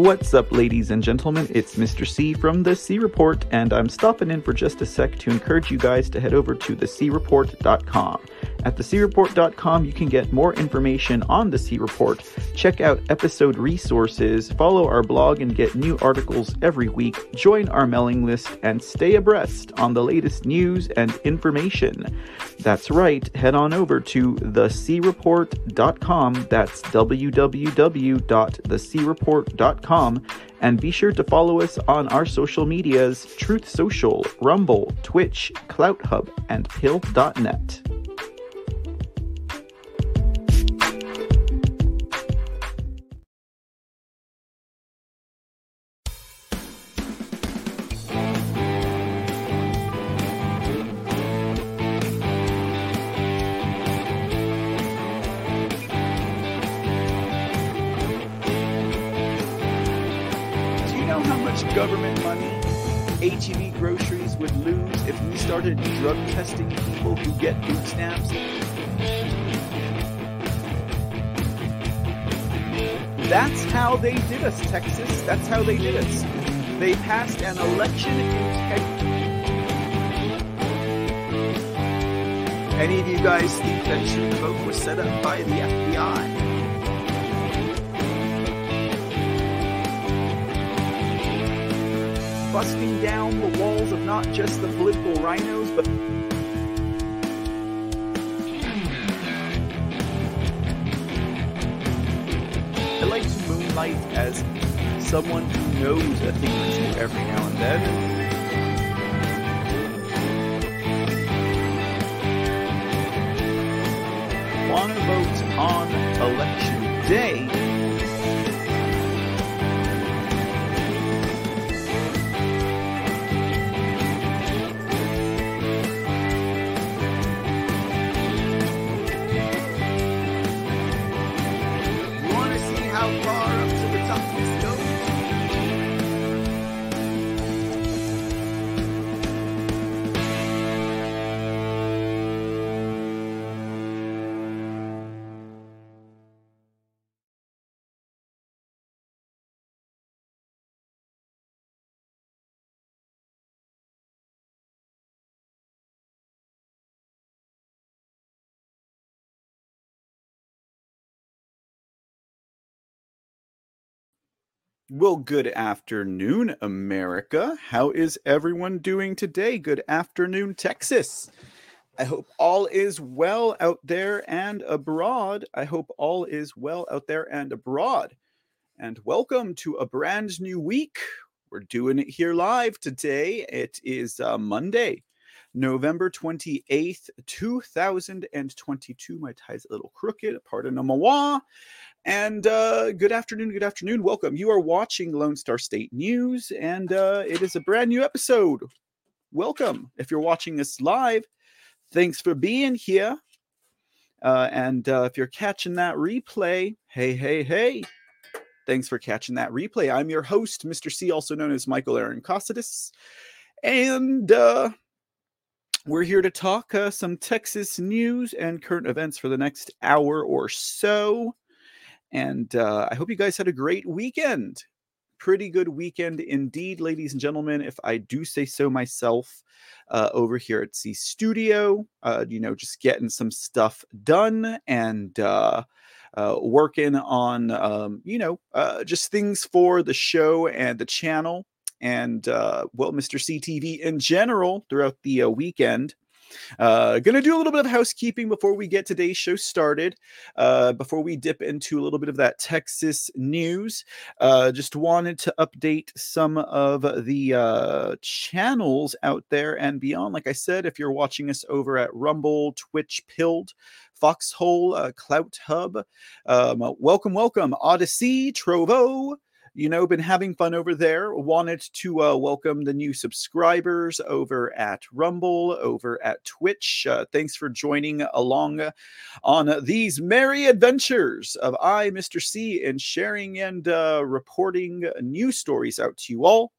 What's up, ladies and gentlemen? It's Mr. C from The C Report, and I'm stopping in for just a sec to encourage you guys to head over to thecreport.com. At thecreport.com, you can get more information on the C Report, check out episode resources, follow our blog and get new articles every week, join our mailing list, and stay abreast on the latest news and information. That's right, head on over to thecreport.com. That's www.thecreport.com. And be sure to follow us on our social medias Truth Social, Rumble, Twitch, Clout Hub, and Pilled.net. drug testing people who get food stamps? That's how they did us, Texas. That's how they did us. They passed an election integrity. Any of you guys think that True the Vote was set up by the FBI? busting down the walls of not just the political RINOs, but to as someone who knows a thing or two every now and then. Want to vote on election day? Well, good afternoon, America. How is everyone doing today? Good afternoon, Texas. I hope all is well out there and abroad. I hope all is well out there and abroad. And welcome to a brand new week. We're doing it here live today. It is uh, Monday, November 28th, 2022. My tie's a little crooked. Pardon moi. And uh, good afternoon, good afternoon. Welcome. You are watching Lone Star State News, and uh, it is a brand new episode. Welcome. If you're watching this live, thanks for being here. Uh, and uh, if you're catching that replay, hey, hey, hey, thanks for catching that replay. I'm your host, Mr. C, also known as Michael Aaron Cossidis. And uh, we're here to talk uh, some Texas news and current events for the next hour or so. And uh, I hope you guys had a great weekend. Pretty good weekend indeed, ladies and gentlemen, if I do say so myself, uh, over here at C Studio. Uh, you know, just getting some stuff done and uh, uh, working on, um, you know, uh, just things for the show and the channel and, uh, well, Mr. CTV in general throughout the uh, weekend. Uh, gonna do a little bit of housekeeping before we get today's show started. Uh, before we dip into a little bit of that Texas news, uh, just wanted to update some of the uh, channels out there and beyond. Like I said, if you're watching us over at Rumble, Twitch, Pilled, Foxhole, uh, Clout Hub, um, welcome, welcome, Odysee, Trovo you know, been having fun over there. Wanted to uh, welcome the new subscribers over at Rumble, over at Twitch. Uh, thanks for joining along on these merry adventures of I, Mr. C, and sharing and uh, reporting news stories out to you all.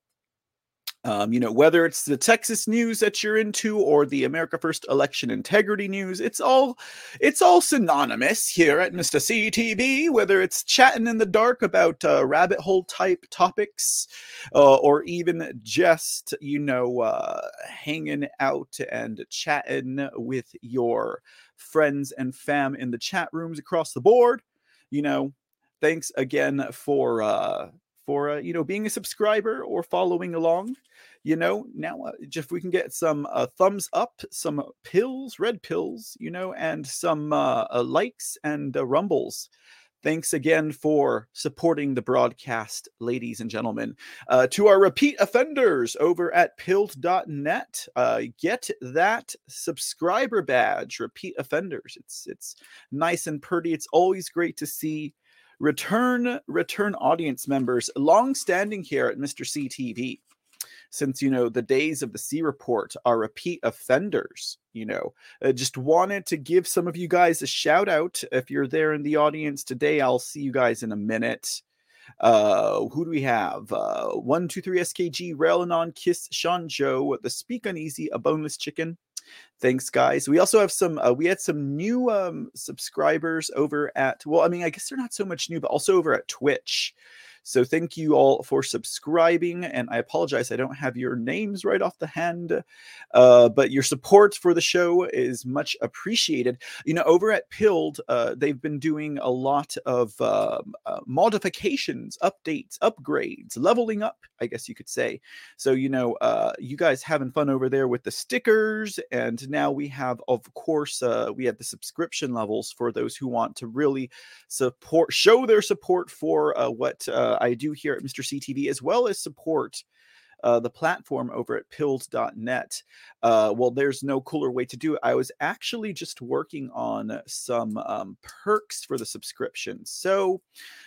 Um, you know, whether it's the Texas news that you're into or the America First election integrity news, it's all it's all synonymous here at Mr. CTV. Whether it's chatting in the dark about uh, rabbit hole type topics, uh, or even just you know uh, hanging out and chatting with your friends and fam in the chat rooms across the board, you know, thanks again for uh, for uh, you know being a subscriber or following along you know now uh, if we can get some uh, thumbs up some pills red pills you know and some uh, uh likes and uh, rumbles thanks again for supporting the broadcast ladies and gentlemen. Uh, to our repeat offenders over at pilled.net get that subscriber badge repeat offenders. It's it's nice and pretty. It's always great to see return return audience members long standing here at Mr. CTV since you know the days of the C report are repeat offenders you know uh, just wanted to give some of you guys a shout out. If you're there in the audience today I'll see you guys in a minute. Uh who do we have? Uh one two three skg Railanon, kiss sean joe the speak uneasy a boneless chicken thanks guys. We also have some uh, we had some new um subscribers over at well i mean i guess they're not so much new but also over at twitch so thank you all for subscribing. And I apologize, I don't have your names right off the hand, uh, but your support for the show is much appreciated. You know, over at Pilled, uh, they've been doing a lot of uh, uh, modifications, updates, upgrades, leveling up, I guess you could say. So, you know, uh, you guys having fun over there with the stickers. And now we have, of course, uh, we have the subscription levels for those who want to really support, show their support for what uh, I do here at Mr. CTV, as well as support uh, the platform over at pilled.net. Uh, well, there's no cooler way to do it. I was actually just working on some um, perks for the subscription. So,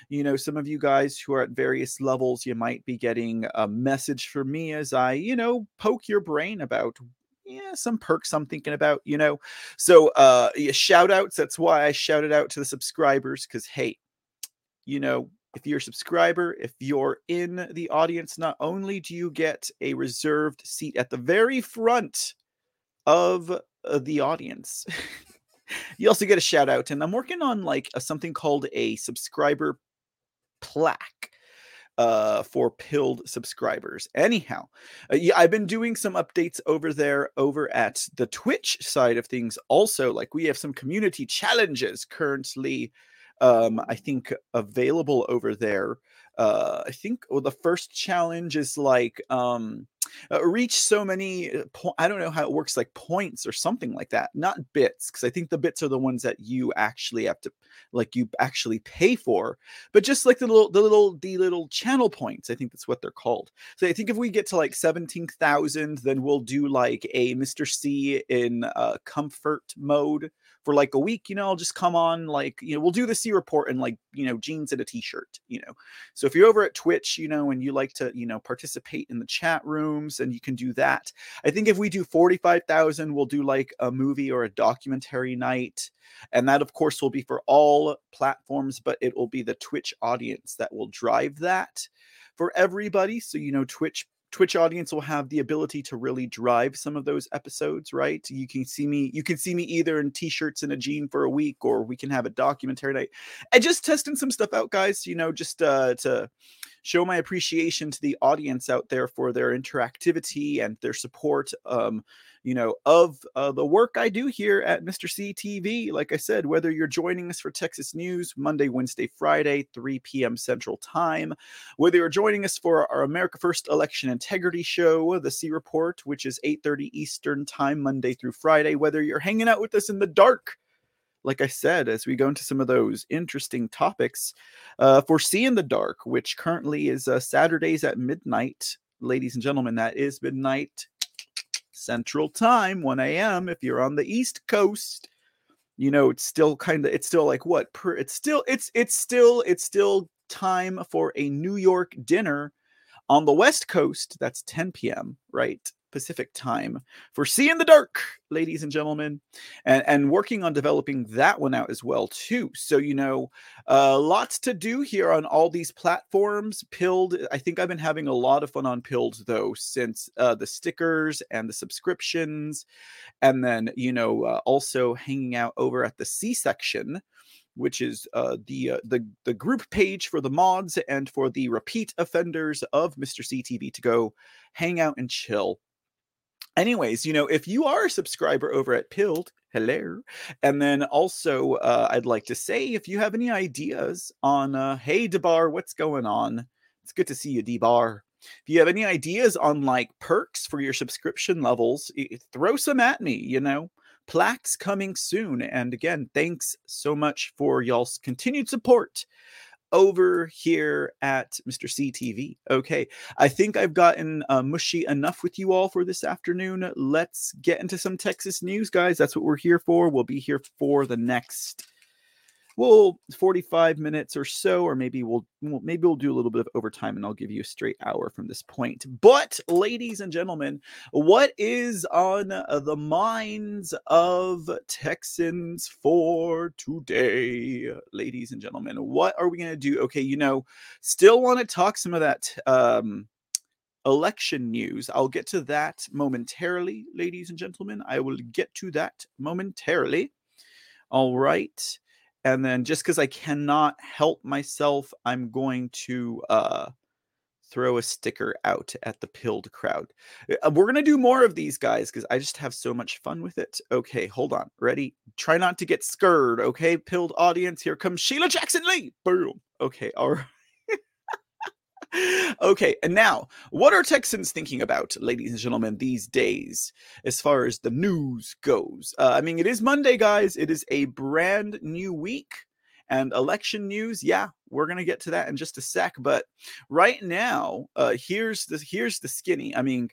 you know, some of you guys who are at various levels, you might be getting a message from me as I, you know, poke your brain about yeah, some perks I'm thinking about, you know. So uh yeah, shout outs. That's why I shouted out to the subscribers because hey, you know, if you're a subscriber, if you're in the audience, not only do you get a reserved seat at the very front of uh, the audience, you also get a shout out. And I'm working on like a, something called a subscriber plaque uh for pilled subscribers anyhow uh, yeah i've been doing some updates over there over at the twitch side of things also like we have some community challenges currently um, I think available over there. Uh, I think well, the first challenge is like um, uh, reach so many uh, po- i don't know how it works like points or something like that not bits because i think the bits are the ones that you actually have to like you actually pay for but just like the little the little the little channel points i think that's what they're called so i think if we get to like 17000 then we'll do like a mr c in uh comfort mode for like a week you know i'll just come on like you know we'll do the c report and like you know jeans and a t-shirt you know so if you're over at twitch you know and you like to you know participate in the chat rooms and you can do that. I think if we do 45,000, we'll do like a movie or a documentary night. And that, of course, will be for all platforms, but it will be the Twitch audience that will drive that for everybody. So, you know, Twitch Twitch audience will have the ability to really drive some of those episodes, right? You can see me, you can see me either in t-shirts and a jean for a week, or we can have a documentary night. And just testing some stuff out, guys, you know, just uh to show my appreciation to the audience out there for their interactivity and their support um, you know of uh, the work i do here at mr CTV. like i said whether you're joining us for texas news monday wednesday friday 3 p.m central time whether you're joining us for our america first election integrity show the c report which is 8.30 eastern time monday through friday whether you're hanging out with us in the dark like I said, as we go into some of those interesting topics, uh, for See in the Dark, which currently is uh, Saturdays at midnight. Ladies and gentlemen, that is midnight Central Time, 1 a.m. If you're on the East Coast, you know it's still kind of it's still like what per it's still it's it's still it's still time for a New York dinner on the West Coast. That's 10 p.m. Right Pacific time for See in the Dark, ladies and gentlemen, and, and working on developing that one out as well too. So you know, uh, lots to do here on all these platforms. Pilled, I think I've been having a lot of fun on Pilled though since uh, the stickers and the subscriptions, and then you know uh, also hanging out over at the C section which is uh, the uh, the the group page for the mods and for the repeat offenders of Mr. CTV to go hang out and chill. Anyways, you know, if you are a subscriber over at Pilled, hello, and then also uh, I'd like to say if you have any ideas on, uh, hey Debar, what's going on? It's good to see you, Debar. If you have any ideas on like perks for your subscription levels, throw some at me. You know, plaques coming soon. And again, thanks so much for y'all's continued support over here at Mr. CTV. Okay, I think I've gotten uh, mushy enough with you all for this afternoon. Let's get into some Texas news, guys. That's what we're here for. We'll be here for the next we'll 45 minutes or so or maybe we'll, we'll, maybe we'll do a little bit of overtime and i'll give you a straight hour from this point but ladies and gentlemen what is on the minds of texans for today ladies and gentlemen what are we going to do okay you know still want to talk some of that um election news. I'll get to that momentarily, ladies and gentlemen. I will get to that momentarily. All right and then just because I cannot help myself, I'm going to uh, throw a sticker out at the pilled crowd. Uh, we're gonna do more of these guys because I just have so much fun with it. Okay, hold on, ready? Try not to get scared. Okay, pilled audience, here comes Sheila Jackson Lee. Boom. Okay, all right okay, and now, what are Texans thinking about, ladies and gentlemen, these days, as far as the news goes? Uh, I mean, it is Monday, guys. It is a brand new week. And election news, yeah, we're gonna get to that in just a sec. But right now, uh, here's the here's the skinny. I mean,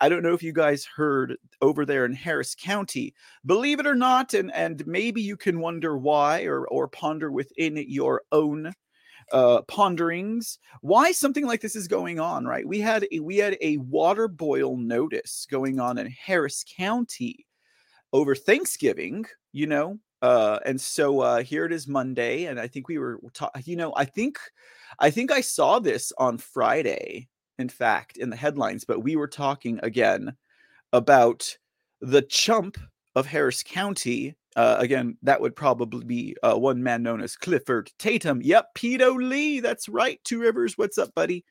I don't know if you guys heard over there in Harris County. Believe it or not, and and maybe you can wonder why or or ponder within your own uh, ponderings. Why something like this is going on right? We had a, we had a water boil notice going on in harris county over thanksgiving you know? Uh, and so uh, here it is monday and i think we were ta- you know i think i think i saw this on friday in fact in the headlines but we were talking again about the chump of harris county uh, again, that would probably be uh, one man known as Clifford Tatum. Yep, Pedo Lee. That's right. Two Rivers. What's up, buddy?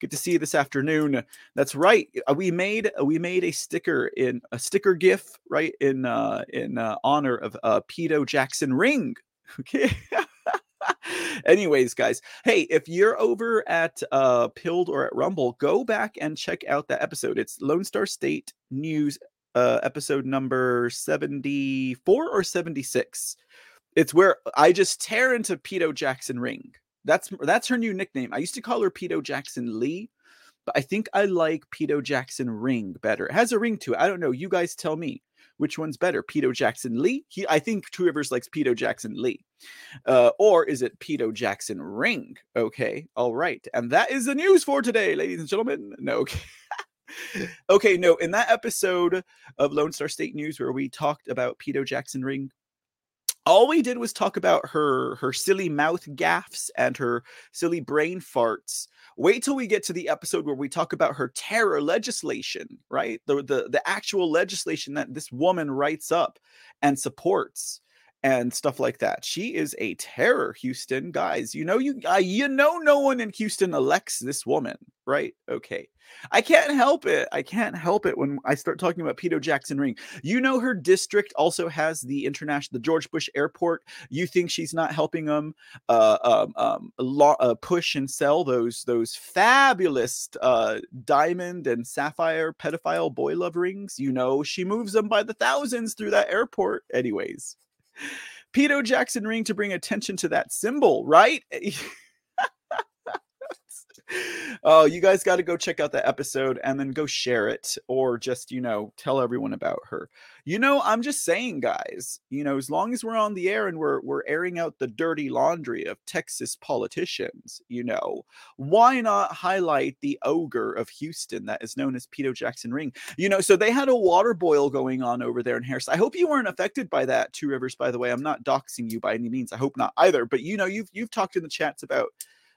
Good to see you this afternoon. That's right. Uh, we made uh, we made a sticker in a sticker GIF right in uh, in uh, honor of uh, Pedo Jackson Ring. Okay. Anyways, guys, hey, if you're over at uh, Pilled or at Rumble, go back and check out that episode. It's Lone Star State News uh, episode number 74 or 76. It's where I just tear into Pedo Jackson Ring. That's that's her new nickname. I used to call her Pedo Jackson Lee, but I think I like Pedo Jackson Ring better. It has a ring to it. I don't know. You guys tell me which one's better, Pedo Jackson Lee. He, I think Two Rivers likes Pedo Jackson Lee, uh, or is it Pedo Jackson Ring? Okay, all right, and that is the news for today, ladies and gentlemen. No, okay. okay, no, in that episode of Lone Star State News where we talked about Pedo Jackson Ring, all we did was talk about her her silly mouth gaffs and her silly brain farts. Wait till we get to the episode where we talk about her terror legislation, right? The the the actual legislation that this woman writes up and supports and stuff like that. She is a terror, Houston guys. You know you uh, you know no one in Houston elects this woman, right? Okay. I can't help it. I can't help it when I start talking about Pedo Jackson Ring. You know her district also has the international the George Bush Airport. You think she's not helping them uh, um, um, lo- uh, push and sell those those fabulous uh, diamond and sapphire pedophile boy love rings? You know she moves them by the thousands through that airport. Anyways. Pedo Jackson ring to bring attention to that symbol, right? oh, you guys got to go check out that episode and then go share it or just, you know, tell everyone about her. You know, I'm just saying, guys, you know, as long as we're on the air and we're we're airing out the dirty laundry of Texas politicians, you know, why not highlight the ogre of Houston that is known as Pedo Jackson Ring? You know, so they had a water boil going on over there in Harris. I hope you weren't affected by that, Two Rivers, by the way. I'm not doxing you by any means. I hope not either. But you know, you've you've talked in the chats about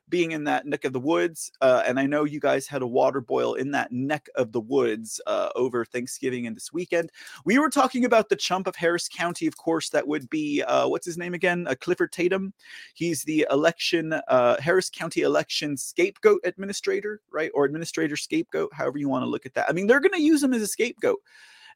being in that neck of the woods. Uh, and I know you guys had a water boil in that neck of the woods uh, over Thanksgiving and this weekend. We were talking about the chump of Harris County, of course, that would be, uh, what's his name again? Uh, Clifford Tatum. He's the election, uh, Harris County election scapegoat administrator, right? Or administrator scapegoat, however you want to look at that. I mean, they're going to use him as a scapegoat.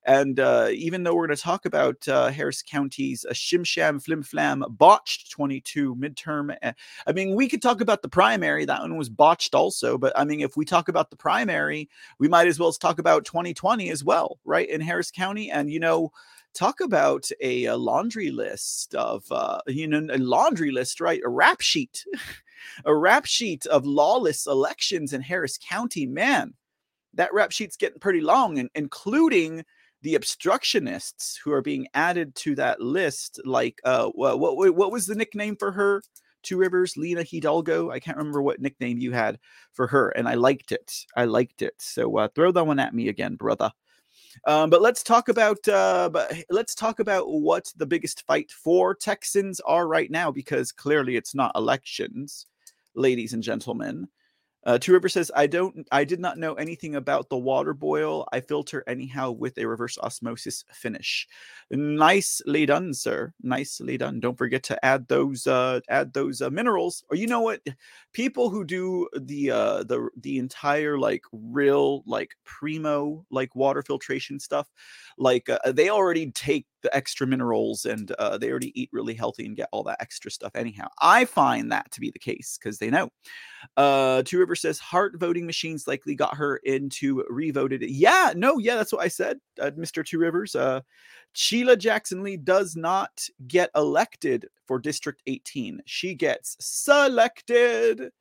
And uh, even though we're going to talk about uh, Harris County's a shim sham flim flam botched 22 midterm, eh, I mean, we could talk about the primary. That one was botched also. But I mean, if we talk about the primary, we might as well talk about 2020 as well, right? In Harris County. And, you know, talk about a, a laundry list of, uh, you know, a laundry list, right? A rap sheet. a rap sheet of lawless elections in Harris County. Man, that rap sheet's getting pretty long, and including the obstructionists who are being added to that list, like uh, what what, what was the nickname for her? Two Rivers, Lina Hidalgo. I can't remember what nickname you had for her, and I liked it. I liked it. So uh, throw that one at me again, brother. Um, but let's talk about uh, but let's talk about what the biggest fight for Texans are right now, because clearly it's not elections, ladies and gentlemen. Uh, Two River says, I don't, I did not know anything about the water boil. I filter anyhow with a reverse osmosis finish. Nicely done, sir. Nicely done. Don't forget to add those, uh, add those uh, minerals. Or you know what? People who do the, uh, the, the entire like real like primo like water filtration stuff, like uh, they already take the extra minerals and uh, they already eat really healthy and get all that extra stuff anyhow. I find that to be the case because they know. Uh, Two River says Hart voting machines likely got her into revoted. Yeah, no, yeah, that's what I said, uh, Mr. Two Rivers. Uh, Sheila Jackson Lee does not get elected for District 18. She gets selected,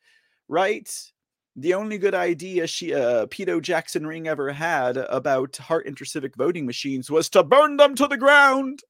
right? The only good idea she, uh, Pedo Jackson Ring ever had about Hart InterCivic voting machines was to burn them to the ground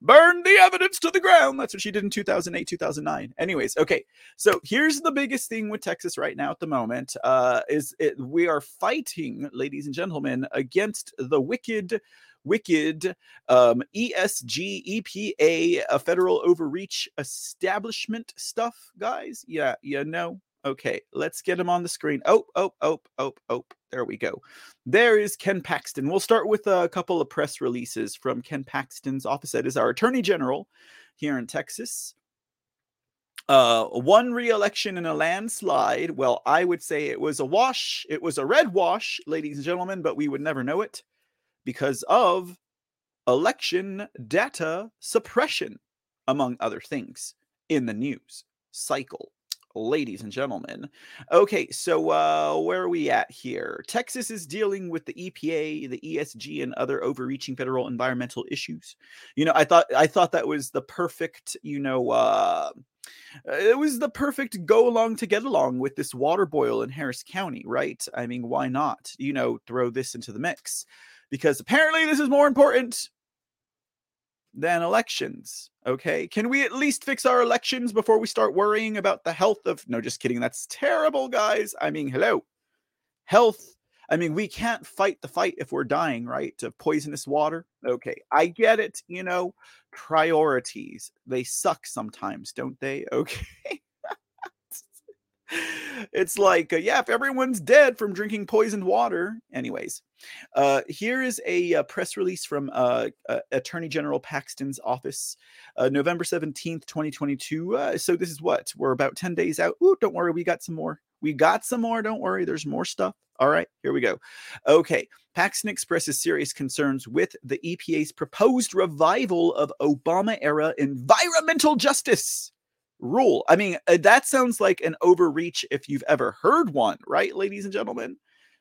burn the evidence to the ground. That's what she did in 2008, 2009. Anyways, okay. So here's the biggest thing with Texas right now at the moment uh, is it, we are fighting, ladies and gentlemen, against the wicked wicked um, ESG EPA a federal overreach establishment stuff, guys. Yeah, you know, Okay, let's get him on the screen. Oh, oh, oh, oh, oh. There we go. There is Ken Paxton. We'll start with a couple of press releases from Ken Paxton's office. That is our Attorney General here in Texas. Uh, one re-election in a landslide. Well, I would say it was a wash. It was a red wash, ladies and gentlemen, but we would never know it because of election data suppression, among other things, in the news cycle ladies and gentlemen. Okay, so uh, where are we at here? Texas is dealing with the EPA, the ESG, and other overreaching federal environmental issues. You know, I thought I thought that was the perfect, you know, uh, it was the perfect go along to get along with this water boil in Harris County, right? I mean, why not? You know, throw this into the mix because apparently this is more important than elections. Okay. Can we at least fix our elections before we start worrying about the health of. No, just kidding. That's terrible, guys. I mean, hello. Health. I mean, we can't fight the fight if we're dying, right? Of poisonous water. Okay. I get it. You know, priorities. They suck sometimes, don't they? Okay it's like, uh, yeah, if everyone's dead from drinking poisoned water. Anyways, uh, here is a, uh, press release from uh, uh, Attorney General Paxton's office, uh, November 17th, 2022. so this is what? We're about 10 days out. Ooh, don't worry, we got some more. We got some more. Don't worry, there's more stuff. All right, here we go. Okay, Paxton expresses serious concerns with the EPA's proposed revival of Obama era environmental justice rule. I mean, uh, that sounds like an overreach if you've ever heard one, right, ladies and gentlemen?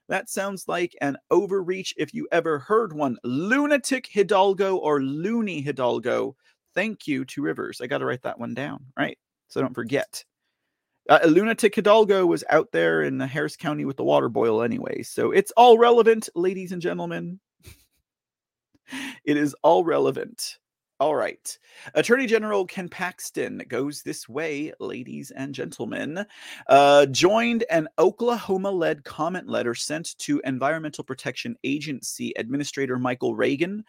That sounds like an overreach if you ever heard one. Lunatic Hidalgo or loony Hidalgo. Thank you, Two Rivers. I got to write that one down, right? So don't forget. Uh, Lunatic Hidalgo was out there in Harris County with the water boil anyway. So it's all relevant, ladies and gentlemen. it is all relevant. All right. Attorney General Ken Paxton goes this way, ladies and gentlemen. Uh, joined an Oklahoma led comment letter sent to Environmental Protection Agency Administrator Michael Regan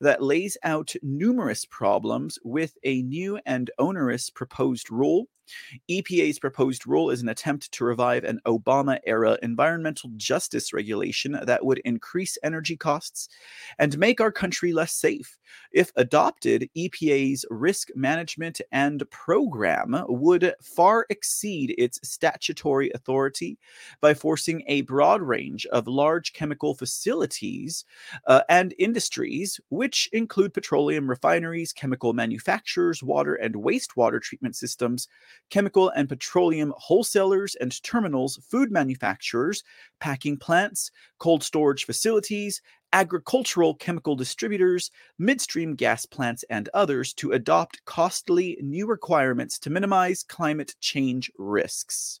that lays out numerous problems with a new and onerous proposed rule EPA's proposed rule is an attempt to revive an Obama era environmental justice regulation that would increase energy costs and make our country less safe. If adopted, EPA's risk management and program would far exceed its statutory authority by forcing a broad range of large chemical facilities uh, and industries, which include petroleum refineries, chemical manufacturers, water and wastewater treatment systems, chemical and petroleum wholesalers and terminals, food manufacturers, packing plants, cold storage facilities, agricultural chemical distributors, midstream gas plants, and others to adopt costly new requirements to minimize climate change risks.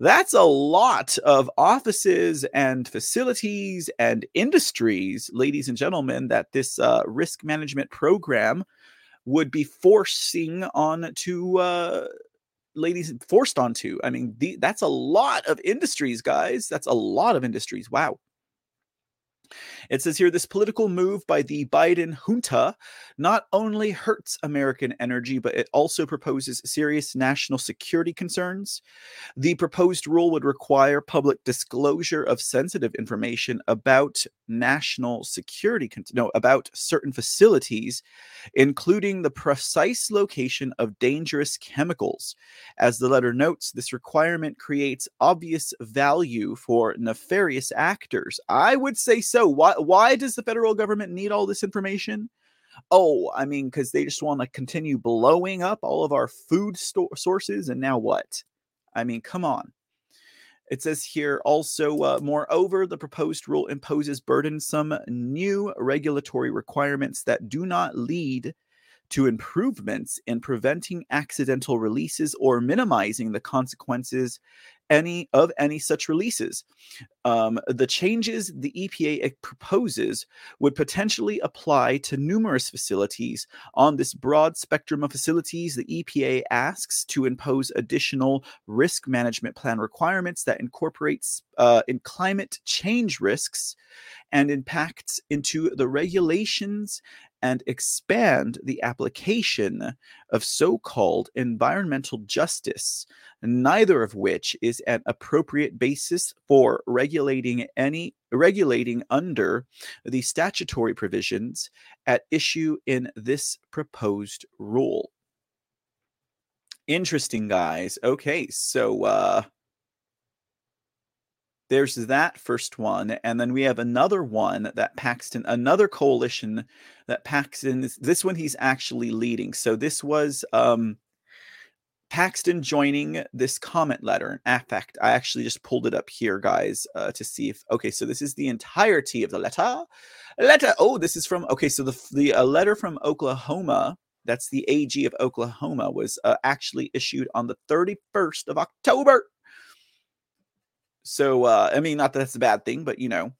That's a lot of offices and facilities and industries, ladies and gentlemen, that this uh, risk management program would be forcing on to uh, ladies forced onto. I mean, the, that's a lot of industries, guys. That's a lot of industries. Wow. It says here this political move by the Biden junta not only hurts American energy, but it also proposes serious national security concerns. The proposed rule would require public disclosure of sensitive information about national security, no, about certain facilities, including the precise location of dangerous chemicals. As the letter notes, this requirement creates obvious value for nefarious actors. I would say so. Why, why does the federal government need all this information? Oh, I mean, because they just want to continue blowing up all of our food sto- sources. And now what? I mean, come on. It says here also, uh, moreover, the proposed rule imposes burdensome new regulatory requirements that do not lead to improvements in preventing accidental releases or minimizing the consequences any of any such releases. Um, the changes the EPA proposes would potentially apply to numerous facilities. On this broad spectrum of facilities, the EPA asks to impose additional risk management plan requirements that incorporates uh, in climate change risks and impacts into the regulations and expand the application of so called environmental justice, neither of which is an appropriate basis for regulating any regulating under the statutory provisions at issue in this proposed rule. Interesting, guys. Okay, so uh there's that first one and then we have another one that paxton another coalition that paxton is this one he's actually leading. So this was um paxton joining this comment letter in fact i actually just pulled it up here guys uh, to see if okay so this is the entirety of the letter. Letter oh this is from okay so the the a letter from oklahoma that's the ag of oklahoma was uh, actually issued on the 31st of october so, uh, I mean, not that that's a bad thing, but you know,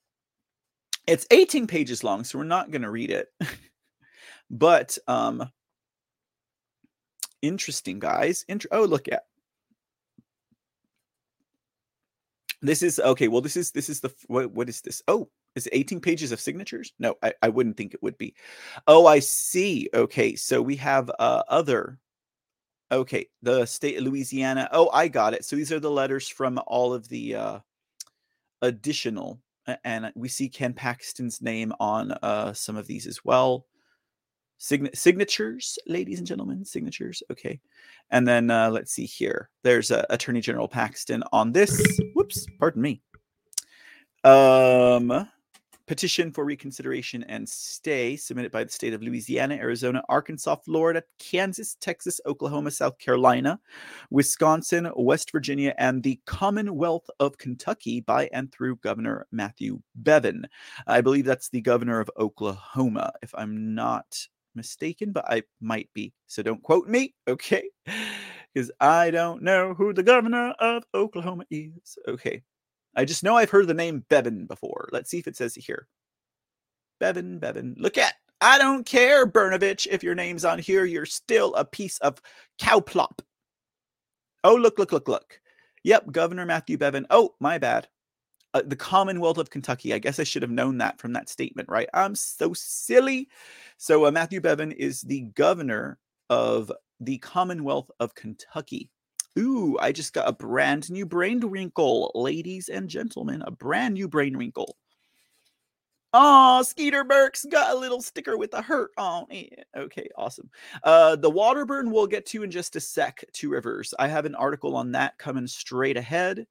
it's 18 pages long, so we're not going to read it. but um, interesting, guys. Int- oh, look at this is okay. Well, this is this is the what what is this? Oh, is it 18 pages of signatures? No, I, I wouldn't think it would be. Oh, I see. Okay, so we have uh, other Okay, the state of Louisiana. Oh, I got it. So these are the letters from all of the uh, additional, and we see Ken Paxton's name on uh, some of these as well. Sign- signatures, ladies and gentlemen, signatures. Okay, and then uh, let's see here. There's uh, Attorney General Paxton on this. Whoops, pardon me. Um, petition for reconsideration and stay submitted by the state of Louisiana, Arizona, Arkansas, Florida, Kansas, Texas, Oklahoma, South Carolina, Wisconsin, West Virginia, and the Commonwealth of Kentucky by and through Governor Matthew Bevin. I believe that's the governor of Oklahoma, if I'm not mistaken, but I might be. So don't quote me. Okay. Because I don't know who the governor of Oklahoma is. Okay. I just know I've heard the name Bevin before. Let's see if it says it here. Bevin, Bevin. Look at. I don't care, Brnovich. If your name's on here, you're still a piece of cowplop. Oh, look, look, look, look. Yep, Governor Matthew Bevin. Oh, my bad. Uh, the Commonwealth of Kentucky. I guess I should have known that from that statement, right? I'm so silly. So, uh, Matthew Bevin is the governor of the Commonwealth of Kentucky. Ooh, I just got a brand new brain wrinkle, ladies and gentlemen, a brand new brain wrinkle. Oh, Skeeter Burks got a little sticker with a hurt on it. Okay, awesome. Uh, the water burn we'll get to in just a sec. Two Rivers. I have an article on that coming straight ahead.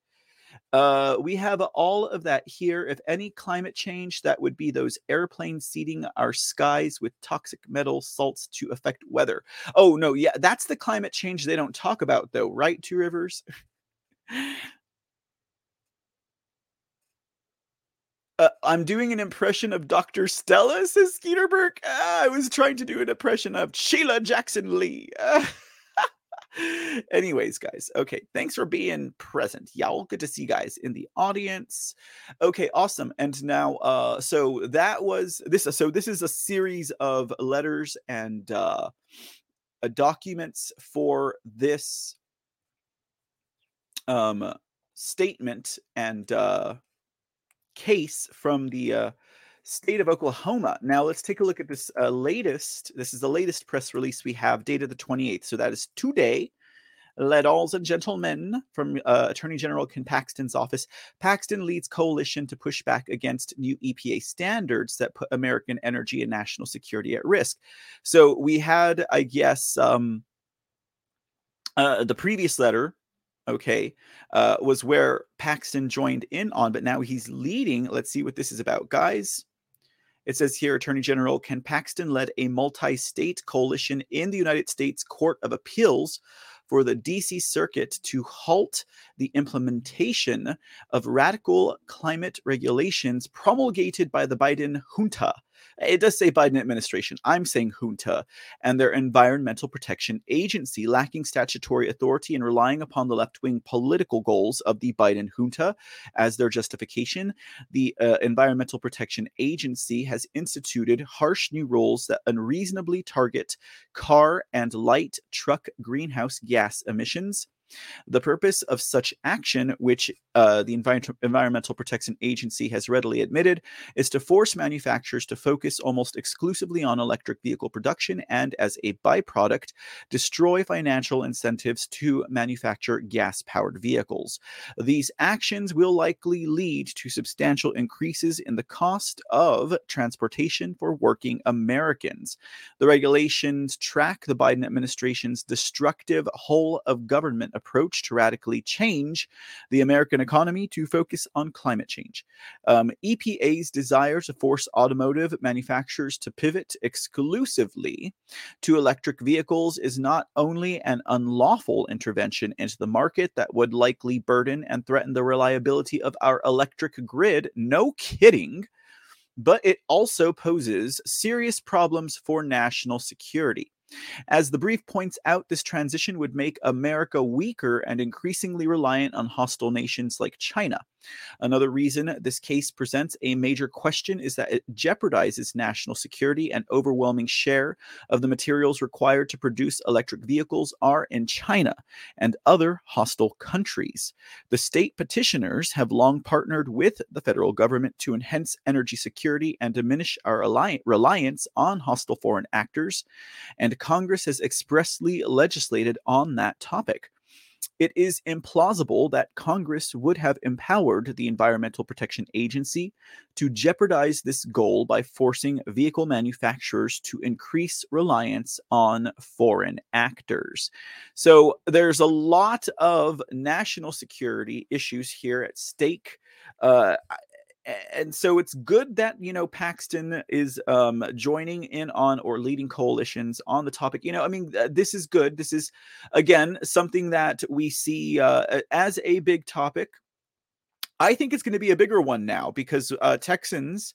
Uh, we have all of that here. If any climate change, that would be those airplanes seeding our skies with toxic metal salts to affect weather. Oh, no, yeah, that's the climate change they don't talk about, though, right, Two Rivers? Uh, I'm doing an impression of Dr. Stella, says Skeeterberg. Uh, I was trying to do an impression of Sheila Jackson Lee. Uh, Anyways, guys, okay, thanks for being present. Y'all, good to see you guys in the audience. Okay, awesome. And now, uh, so that was this. So this is a series of letters and uh, uh documents for this um statement and uh case from the uh state of Oklahoma. Now let's take a look at this uh, latest. This is the latest press release we have, dated the 28th. So that is today. Ladies and gentlemen, from uh, Attorney General Ken Paxton's office, Paxton leads coalition to push back against new EPA standards that put American energy and national security at risk. So we had, I guess, um, uh, the previous letter okay, uh, was where Paxton joined in on, but now he's leading. Let's see what this is about, guys. It says here Attorney General Ken Paxton led a multi state coalition in the United States Court of Appeals for the DC Circuit to halt the implementation of radical climate regulations promulgated by the Biden junta it does say Biden administration. I'm saying junta and their environmental protection agency, lacking statutory authority and relying upon the left wing political goals of the Biden junta as their justification. The uh, Environmental Protection Agency has instituted harsh new rules that unreasonably target car and light truck greenhouse gas emissions the purpose of such action, which uh, the Envi- Environmental Protection Agency has readily admitted, is to force manufacturers to focus almost exclusively on electric vehicle production and, as a byproduct, destroy financial incentives to manufacture gas powered vehicles. These actions will likely lead to substantial increases in the cost of transportation for working Americans. The regulations track the Biden administration's destructive whole of government approach to radically change the American economy to focus on climate change. Um, EPA's desire to force automotive manufacturers to pivot exclusively to electric vehicles is not only an unlawful intervention into the market that would likely burden and threaten the reliability of our electric grid, no kidding but it also poses serious problems for national security. As the brief points out, this transition would make America weaker and increasingly reliant on hostile nations like China. Another reason this case presents a major question is that it jeopardizes national security. An overwhelming share of the materials required to produce electric vehicles are in China and other hostile countries. The state petitioners have long partnered with the federal government to enhance energy security and diminish our reliance on hostile foreign actors, and Congress has expressly legislated on that topic it is implausible that Congress would have empowered the Environmental Protection Agency to jeopardize this goal by forcing vehicle manufacturers to increase reliance on foreign actors. So there's a lot of national security issues here at stake. Uh, and so it's good that you know Paxton is um, joining in on or leading coalitions on the topic. You know, I mean, this is good. This is again something that we see uh, as a big topic. I think it's going to be a bigger one now because uh, Texans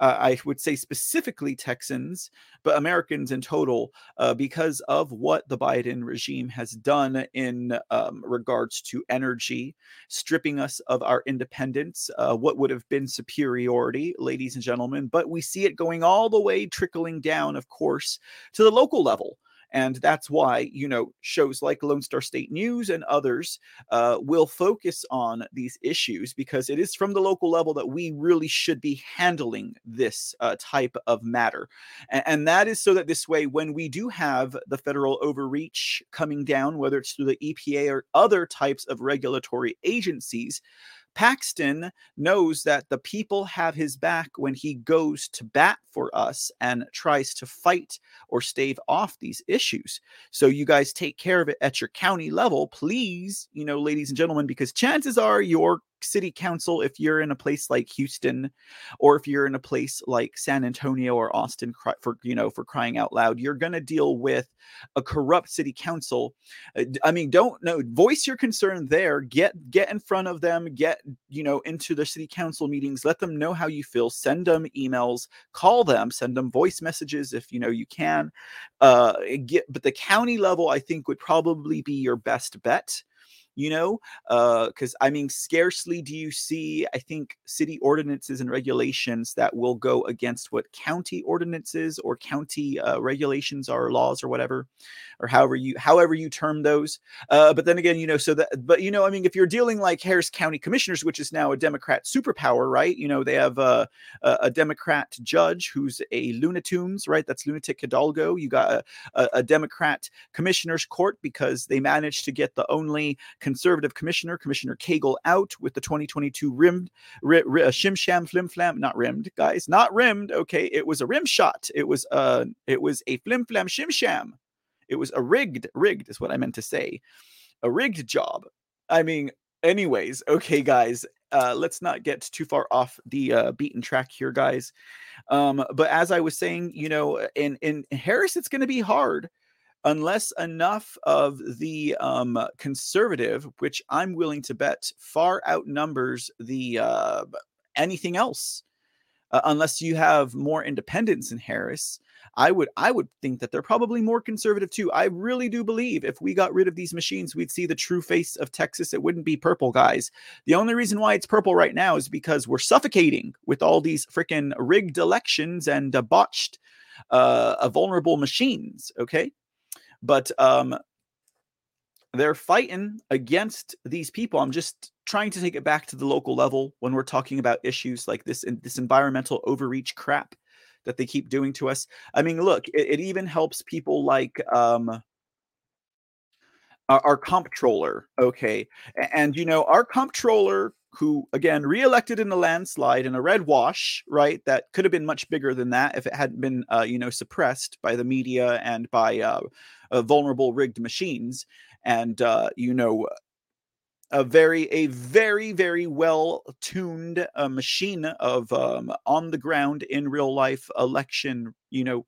uh, I would say specifically Texans, but Americans in total, uh, because of what the Biden regime has done in um, regards to energy, stripping us of our independence, uh, what would have been superiority, ladies and gentlemen. But we see it going all the way trickling down, of course, to the local level. And that's why, you know, shows like Lone Star State News and others uh, will focus on these issues because it is from the local level that we really should be handling this uh, type of matter. And, and that is so that this way, when we do have the federal overreach coming down, whether it's through the EPA or other types of regulatory agencies, Paxton knows that the people have his back when he goes to bat for us and tries to fight or stave off these issues. So you guys take care of it at your county level, please, you know, ladies and gentlemen, because chances are your city council if you're in a place like Houston or if you're in a place like San Antonio or Austin for you know for crying out loud you're going to deal with a corrupt city council uh, I mean don't know voice your concern there get get in front of them get you know into the city council meetings let them know how you feel send them emails call them send them voice messages if you know you can uh get but the county level I think would probably be your best bet you know because uh, i mean scarcely do you see i think city ordinances and regulations that will go against what county ordinances or county uh, regulations are laws or whatever or however you however you term those. Uh, but then again you know so that but you know i mean if you're dealing like harris county commissioners which is now a democrat superpower right? You know they have a, a democrat judge who's a lunatunes right? That's lunatic hidalgo. You got a, a, a democrat commissioners court because they managed to get the only conservative commissioner, Commissioner Cagle, out with the 2022 rimmed, ri, ri, uh, shim sham flim flam, not rimmed, guys, not rimmed. Okay, it was a rim shot. It was a, it was a flim flam shim sham. It was a rigged, rigged is what I meant to say, a rigged job. I mean, anyways, okay, guys, uh, let's not get too far off the uh, beaten track here, guys. Um, but as I was saying, you know, in in Harris, it's going to be hard unless enough of the um, conservative, which I'm willing to bet far outnumbers the uh, anything else, uh, unless you have more independence in Harris. I would I would think that they're probably more conservative too. I really do believe if we got rid of these machines, we'd see the true face of Texas. It wouldn't be purple, guys. The only reason why it's purple right now is because we're suffocating with all these freaking rigged elections and uh, botched uh, vulnerable machines. Okay, but um, they're fighting against these people. I'm just trying to take it back to the local level when we're talking about issues like this and this environmental overreach crap that they keep doing to us. I mean, look, it, it even helps people like um, our, our comptroller. Okay, and, and you know our comptroller who again reelected in a landslide in a red wash, right? That could have been much bigger than that if it hadn't been, uh, you know, suppressed by the media and by uh, uh, vulnerable rigged machines, and uh, you know, a very, a very, very well tuned uh, machine of um, on the ground in real life election, you know,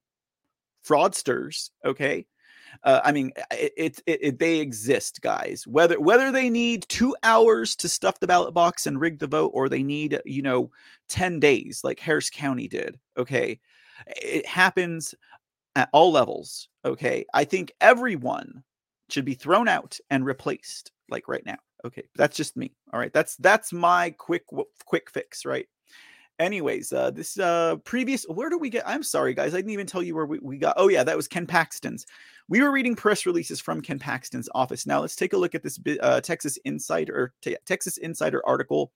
fraudsters. Okay, uh, I mean, it, it, it, they exist, guys. Whether whether they need two hours to stuff the ballot box and rig the vote, or they need you know ten days, like Harris County did. Okay, it happens at all levels. Okay, I think everyone should be thrown out and replaced, like right now. Okay, that's just me. All right, that's that's my quick quick fix, right? anyways uh this uh previous where do we get i'm sorry guys i didn't even tell you where we, we got oh yeah that was ken paxton's we were reading press releases from ken paxton's office. Now let's take a look at this uh, texas insider texas insider article.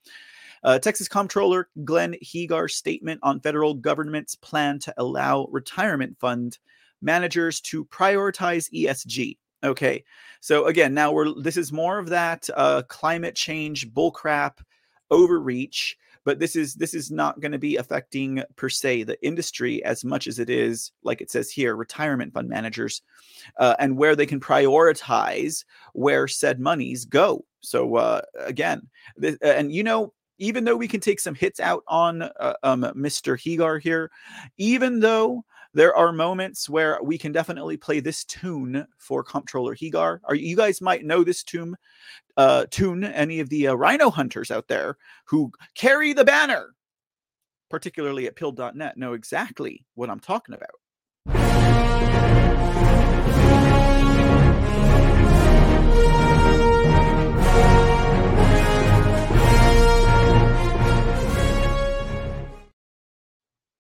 Uh, Texas Comptroller Glenn Hegar's statement on federal government's plan to allow retirement fund managers to prioritize ESG. Okay, so again, now we're this is more of that uh, climate change bullcrap overreach but this is this is not going to be affecting per se the industry as much as it is like it says here retirement fund managers uh, and where they can prioritize where said monies go so uh, again this, and you know even though we can take some hits out on uh, um, Mr. Hegar here, even though there are moments where we can definitely play this tune for Comptroller Hegar. Are you guys might know this tune? Uh, tune any of the uh, RINO hunters out there who carry the banner particularly at Pilled.net, know exactly what I'm talking about.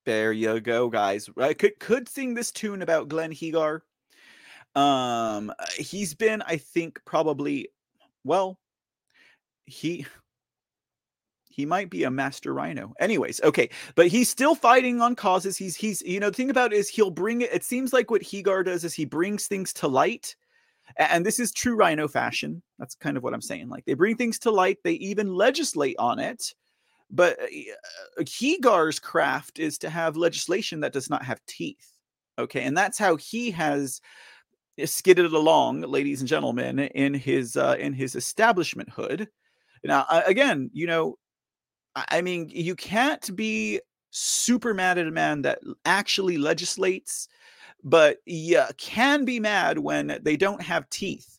There you go, guys. I could could sing this tune about Glenn Hegar. Um, he's been, I think, probably, well, he he might be a master RINO. Anyways, okay, but he's still fighting on causes. He's he's you know the thing about it is he'll bring it. It seems like what Hegar does is he brings things to light, and this is true RINO fashion. That's kind of what I'm saying. Like they bring things to light. They even legislate on it but uh, Hegar's craft is to have legislation that does not have teeth. Okay. And that's how he has skidded along, ladies and gentlemen, in his uh, in his establishment hood. Now, again, you know, I mean, you can't be super mad at a man that actually legislates, but you can be mad when they don't have teeth.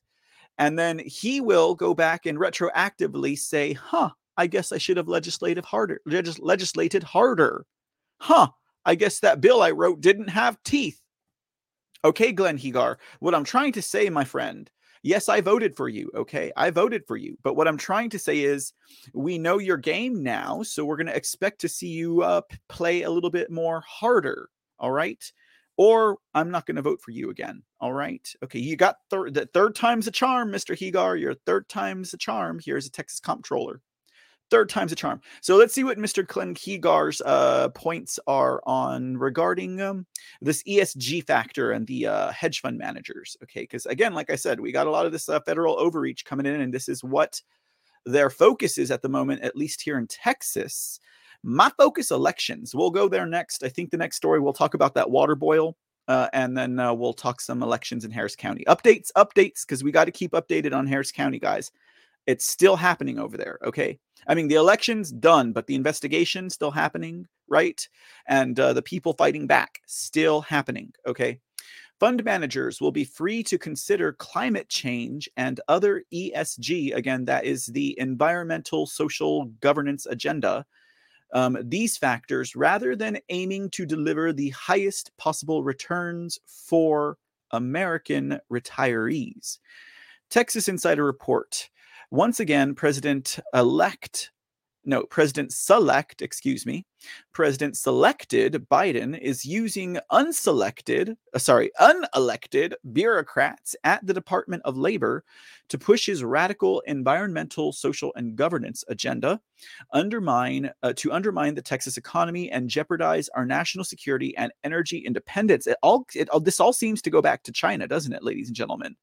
And then he will go back and retroactively say, huh, I guess I should have legislated harder, legis- legislated harder. Huh. I guess that bill I wrote didn't have teeth. Okay, Glenn Hegar, what I'm trying to say, my friend, yes, I voted for you. Okay, I voted for you. But what I'm trying to say is, we know your game now, so we're going to expect to see you uh, play a little bit more harder. All right. Or I'm not going to vote for you again. All right. Okay. You got third. The third time's a charm, Mr. Hegar. Your third time's a charm. Here's a Texas comptroller third time's a charm. So let's see what Mr. Glenn Hegar's uh, points are on regarding um, this ESG factor and the uh, hedge fund managers. Okay, because again, like I said, we got a lot of this uh, federal overreach coming in, and this is what their focus is at the moment, at least here in Texas. My focus elections. We'll go there next. I think the next story we'll talk about that water boil. Uh, and then uh, we'll talk some elections in Harris County. Updates, updates, because we got to keep updated on Harris County, guys. It's still happening over there. Okay. I mean, the election's done, but the investigation still happening, right? And uh, the people fighting back still happening. Okay. Fund managers will be free to consider climate change and other ESG. Again, that is the environmental social governance agenda. Um, these factors rather than aiming to deliver the highest possible returns for American retirees. Texas Insider Report once again, President elect, no, President select, excuse me, President selected Biden is using unselected, uh, sorry, unelected bureaucrats at the Department of Labor to push his radical environmental, social, and governance agenda, undermine uh, to undermine the Texas economy and jeopardize our national security and energy independence. It all, it, all this all seems to go back to China, doesn't it, ladies and gentlemen?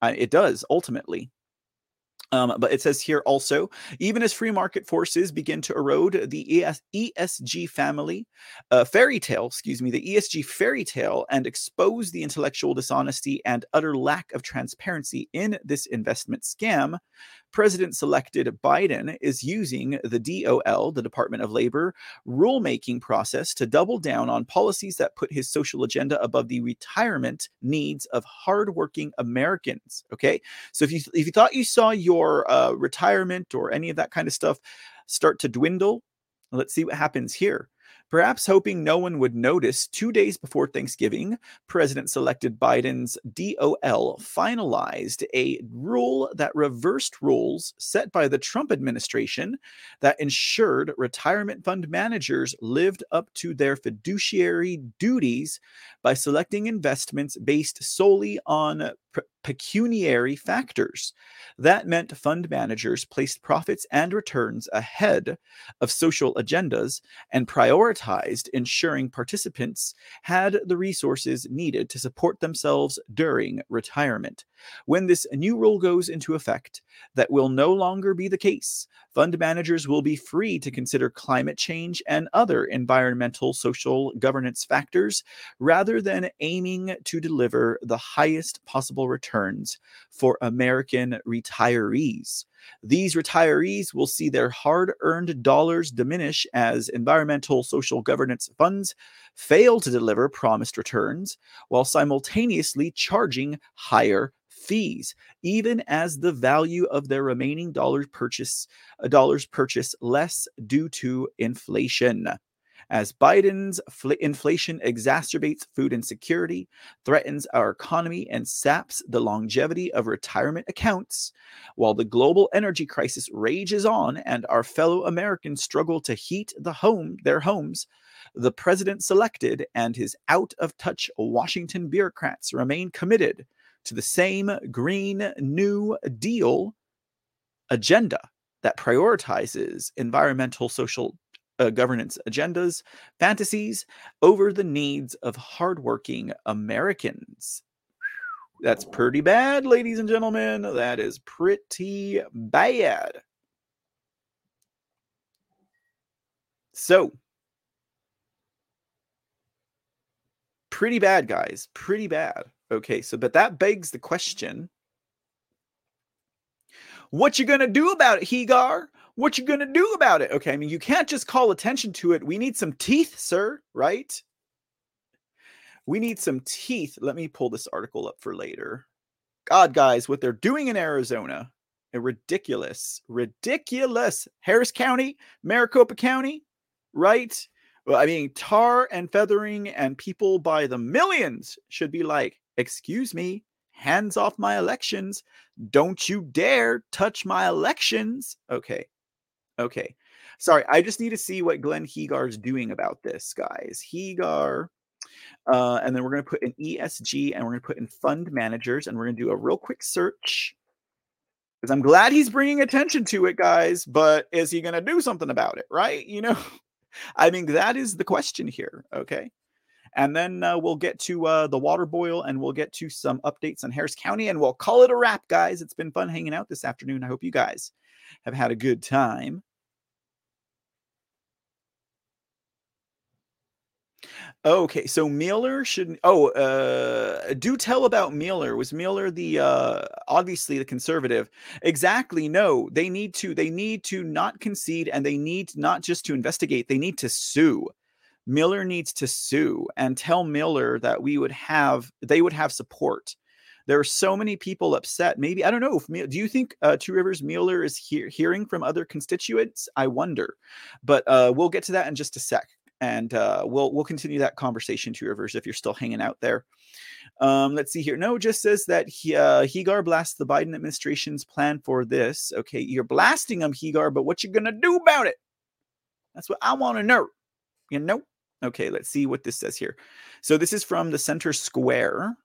Uh, it does ultimately. Um, but it says here also, even as free market forces begin to erode the ES- ESG family uh, fairy tale, excuse me, the ESG fairy tale, and expose the intellectual dishonesty and utter lack of transparency in this investment scam, President selected Biden is using the DOL, the Department of Labor, rulemaking process to double down on policies that put his social agenda above the retirement needs of hardworking Americans. Okay. So if you if you thought you saw your uh, retirement or any of that kind of stuff start to dwindle, let's see what happens here. Perhaps hoping no one would notice, two days before Thanksgiving, President selected Biden's DOL finalized a rule that reversed rules set by the Trump administration that ensured retirement fund managers lived up to their fiduciary duties by selecting investments based solely on pecuniary factors. That meant fund managers placed profits and returns ahead of social agendas and prioritized ensuring participants had the resources needed to support themselves during retirement. When this new rule goes into effect, that will no longer be the case. Fund managers will be free to consider climate change and other environmental social governance factors rather than aiming to deliver the highest possible returns for American retirees. These retirees will see their hard earned dollars diminish as environmental social governance funds fail to deliver promised returns while simultaneously charging higher fees, even as the value of their remaining dollars purchase uh, dollars purchase less due to inflation. as Biden's fl- inflation exacerbates food insecurity, threatens our economy, and saps the longevity of retirement accounts, while the global energy crisis rages on and our fellow Americans struggle to heat the home their homes, the president selected and his out of touch Washington bureaucrats remain committed to the same Green New Deal agenda that prioritizes environmental, social uh, governance agendas, fantasies over the needs of hardworking Americans. That's pretty bad, ladies and gentlemen. That is pretty bad. So, pretty bad, guys. Pretty bad. Okay, so but that begs the question what you gonna do about it, Hegar? What you gonna do about it? Okay, I mean, you can't just call attention to it. We need some teeth, sir, right? We need some teeth. Let me pull this article up for later. God, guys, what they're doing in Arizona—a ridiculous, ridiculous. Harris County, Maricopa County, right? Well, I mean, tar and feathering and people by the millions should be like, excuse me, hands off my elections. Don't you dare touch my elections. Okay. Okay. Sorry, I just need to see what Glenn Hegar's doing about this, guys. Hegar. Uh, and then we're going to put in ESG and we're going to put in fund managers and we're going to do a real quick search because I'm glad he's bringing attention to it, guys. But is he going to do something about it? Right? You know, I mean, that is the question here. Okay. And then uh, we'll get to uh, the water boil and we'll get to some updates on Harris County and we'll call it a wrap, guys. It's been fun hanging out this afternoon. I hope you guys have had a good time. Okay, so Mueller should oh uh do tell about Mueller. Was Mueller the uh obviously the conservative? Exactly. No, they need to they need to not concede and they need not just to investigate, they need to sue. Miller needs to sue and tell Miller that we would have they would have support. There are so many people upset. Maybe I don't know. If do you think uh, Two Rivers Mueller is he- hearing from other constituents? I wonder, but uh, we'll get to that in just a sec, and uh, we'll we'll continue that conversation. to Rivers, if you're still hanging out there. Um, let's see here. No, just says that he, uh, Hegar blasts the Biden administration's plan for this. Okay, you're blasting him, Hegar, but what you gonna do about it? That's what I want to know. You know. Okay, let's see what this says here. So this is from the Center Square.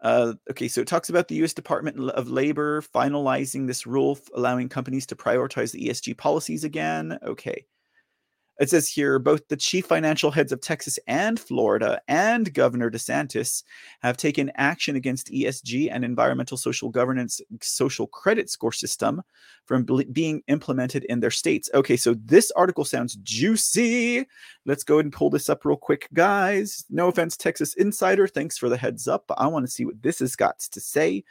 Uh, okay, so it talks about the U.S. Department of Labor finalizing this rule, allowing companies to prioritize the ESG policies again. Okay. It says here both the chief financial heads of Texas and Florida and Governor DeSantis have taken action against ESG and environmental social governance social credit score system from being implemented in their states. Okay, so this article sounds juicy. Let's go ahead and pull this up real quick, guys. No offense, Texas Insider. Thanks for the heads up. I want to see what this has got to say.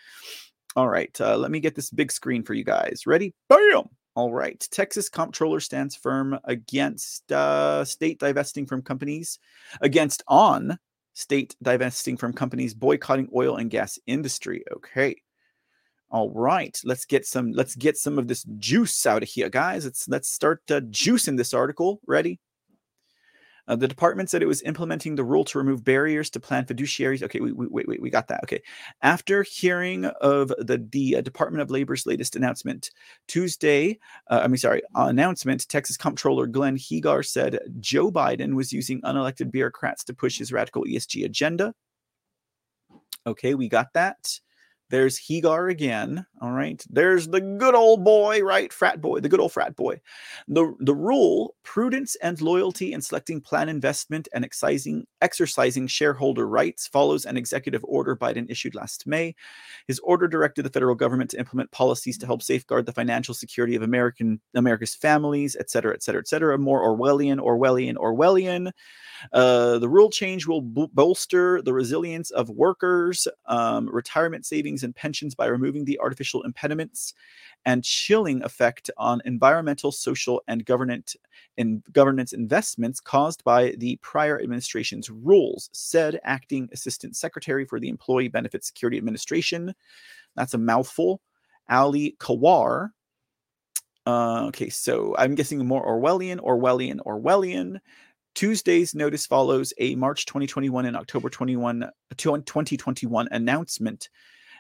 All right, uh, let me get this big screen for you guys. Ready? Bam! All right. Texas comptroller stands firm against uh, state divesting from companies, against on state divesting from companies boycotting oil and gas industry. Okay. All right. Let's get some let's get some of this juice out of here, guys. Let's let's start uh, juicing this article. Ready? Uh, the department said it was implementing the rule to remove barriers to plan fiduciaries. Okay, we, we, wait, wait, we got that. Okay. After hearing of the, the uh, Department of Labor's latest announcement, Tuesday, uh, I mean, sorry, announcement, Texas Comptroller Glenn Hegar said Joe Biden was using unelected bureaucrats to push his radical ESG agenda. Okay, we got that. There's Hegar again. All right. There's the good old boy, right? Frat boy, the good old frat boy. The, the rule prudence and loyalty in selecting plan investment and excising, exercising shareholder rights follows an executive order Biden issued last May. His order directed the federal government to implement policies to help safeguard the financial security of American America's families, et cetera, et cetera, et cetera. More Orwellian, Orwellian, Orwellian. Uh, the rule change will bolster the resilience of workers, um, retirement savings, and pensions by removing the artificial impediments and chilling effect on environmental, social, and governance investments caused by the prior administration's rules, said acting assistant secretary for the Employee Benefit Security Administration. That's a mouthful. Ali Khawar Uh, okay, so I'm guessing more Orwellian, Orwellian, Orwellian. Tuesday's notice follows a March 2021 and October 21, 2021 announcement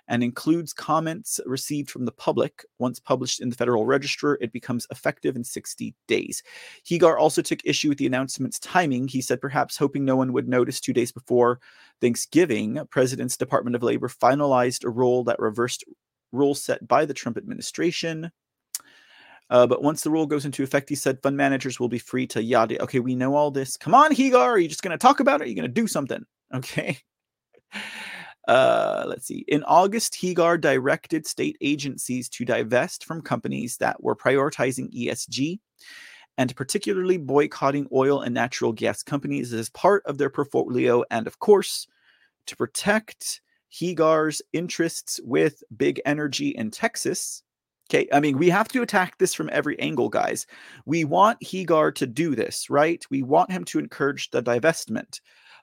and includes comments received from the public. Once published in the Federal Register, it becomes effective in 60 days. Hegar also took issue with the announcement's timing. He said, perhaps hoping no one would notice two days before Thanksgiving, President's Department of Labor finalized a rule that reversed rules set by the Trump administration. Uh, but once the rule goes into effect, he said fund managers will be free to yada. Okay, we know all this. Come on, Hegar. Are you just going to talk about it? Are you going to do something? Okay. Uh, let's see. In August, Hegar directed state agencies to divest from companies that were prioritizing ESG and particularly boycotting oil and natural gas companies as part of their portfolio, and of course, to protect Hegar's interests with big energy in Texas. Okay, I mean, we have to attack this from every angle, guys. We want Hegar to do this, right? We want him to encourage the divestment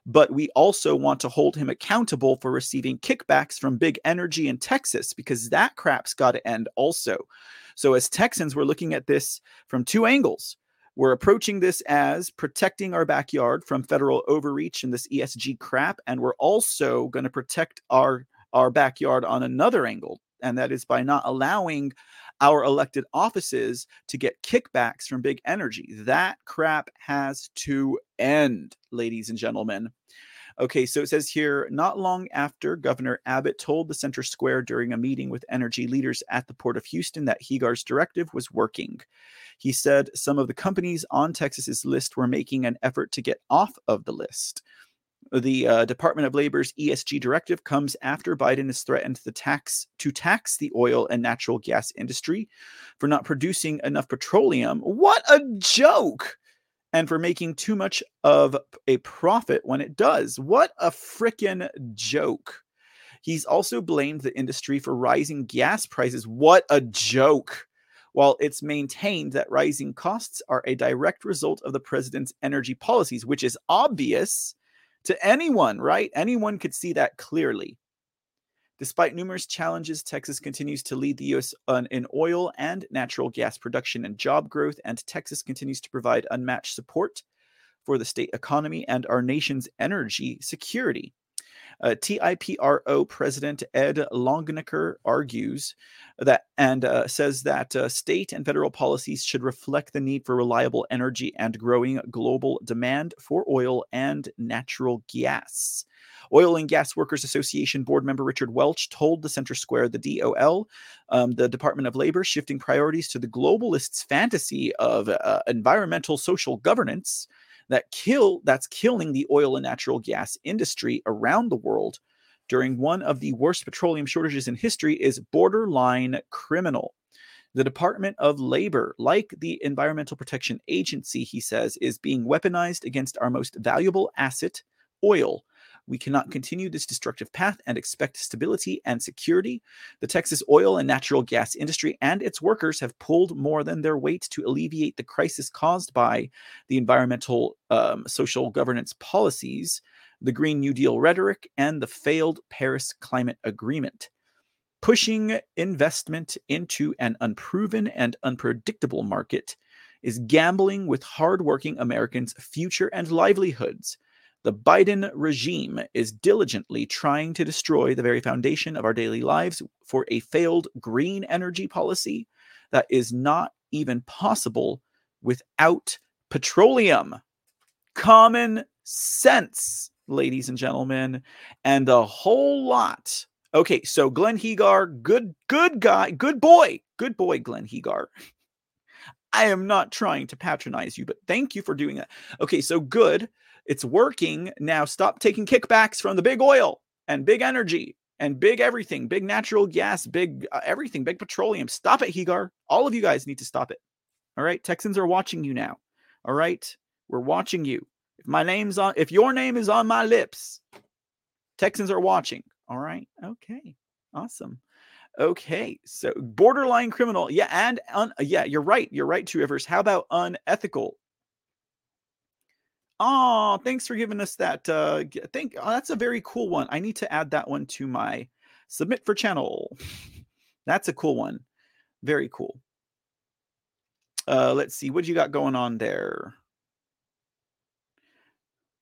but we also want to hold him accountable for receiving kickbacks from big energy in Texas because that crap's got to end also. So, as Texans, we're looking at this from two angles. We're approaching this as protecting our backyard from federal overreach and this ESG crap, and we're also going to protect our our backyard on another angle, and that is by not allowing our elected offices to get kickbacks from big energy. That crap has to end, ladies and gentlemen. Okay, so it says here not long after Governor Abbott told the Center Square during a meeting with energy leaders at the Port of Houston that Hegar's directive was working. He said some of the companies on Texas's list were making an effort to get off of the list. The uh, Department of Labor's ESG directive comes after Biden has threatened the tax to tax the oil and natural gas industry for not producing enough petroleum. What a joke! And for making too much of a profit when it does. What a freaking joke. He's also blamed the industry for rising gas prices. What a joke. While it's maintained that rising costs are a direct result of the president's energy policies, which is obvious to anyone, right? Anyone could see that clearly. Despite numerous challenges, Texas continues to lead the U.S. in oil and natural gas production and job growth, and Texas continues to provide unmatched support for the state economy and our nation's energy security. Uh, TIPRO President Ed Longenecker argues that and uh, says that uh, state and federal policies should reflect the need for reliable energy and growing global demand for oil and natural gas. Oil and Gas Workers Association board member Richard Welch told the Center Square the DOL, um, the Department of Labor, shifting priorities to the globalists' fantasy of uh, environmental social governance that kill that's killing the oil and natural gas industry around the world during one of the worst petroleum shortages in history is borderline criminal. The Department of Labor, like the Environmental Protection Agency, he says, is being weaponized against our most valuable asset, oil, we cannot continue this destructive path and expect stability and security. The Texas oil and natural gas industry and its workers have pulled more than their weight to alleviate the crisis caused by the environmental um, social governance policies, the Green New Deal rhetoric, and the failed Paris Climate Agreement. Pushing investment into an unproven and unpredictable market is gambling with hardworking Americans' future and livelihoods. The Biden regime is diligently trying to destroy the very foundation of our daily lives for a failed green energy policy that is not even possible without petroleum. Common sense, ladies and gentlemen, and a whole lot. Okay, so Glenn Hegar, good, good guy, good boy, good boy, Glenn Hegar. I am not trying to patronize you, but thank you for doing that. Okay, so good it's working. Now stop taking kickbacks from the big oil and big energy and big everything, big natural gas, big uh, everything, big petroleum. Stop it, Hegar. All of you guys need to stop it. All right. Texans are watching you now. All right. We're watching you. If my name's on, if your name is on my lips, Texans are watching. All right. Okay. Awesome. Okay, so borderline criminal, yeah, and un, yeah, you're right. You're right, Two Rivers. How about unethical? Oh, thanks for giving us that. Uh, I think oh, that's a very cool one. I need to add that one to my submit for channel. that's a cool one. Very cool. Uh, let's see. What you got going on there?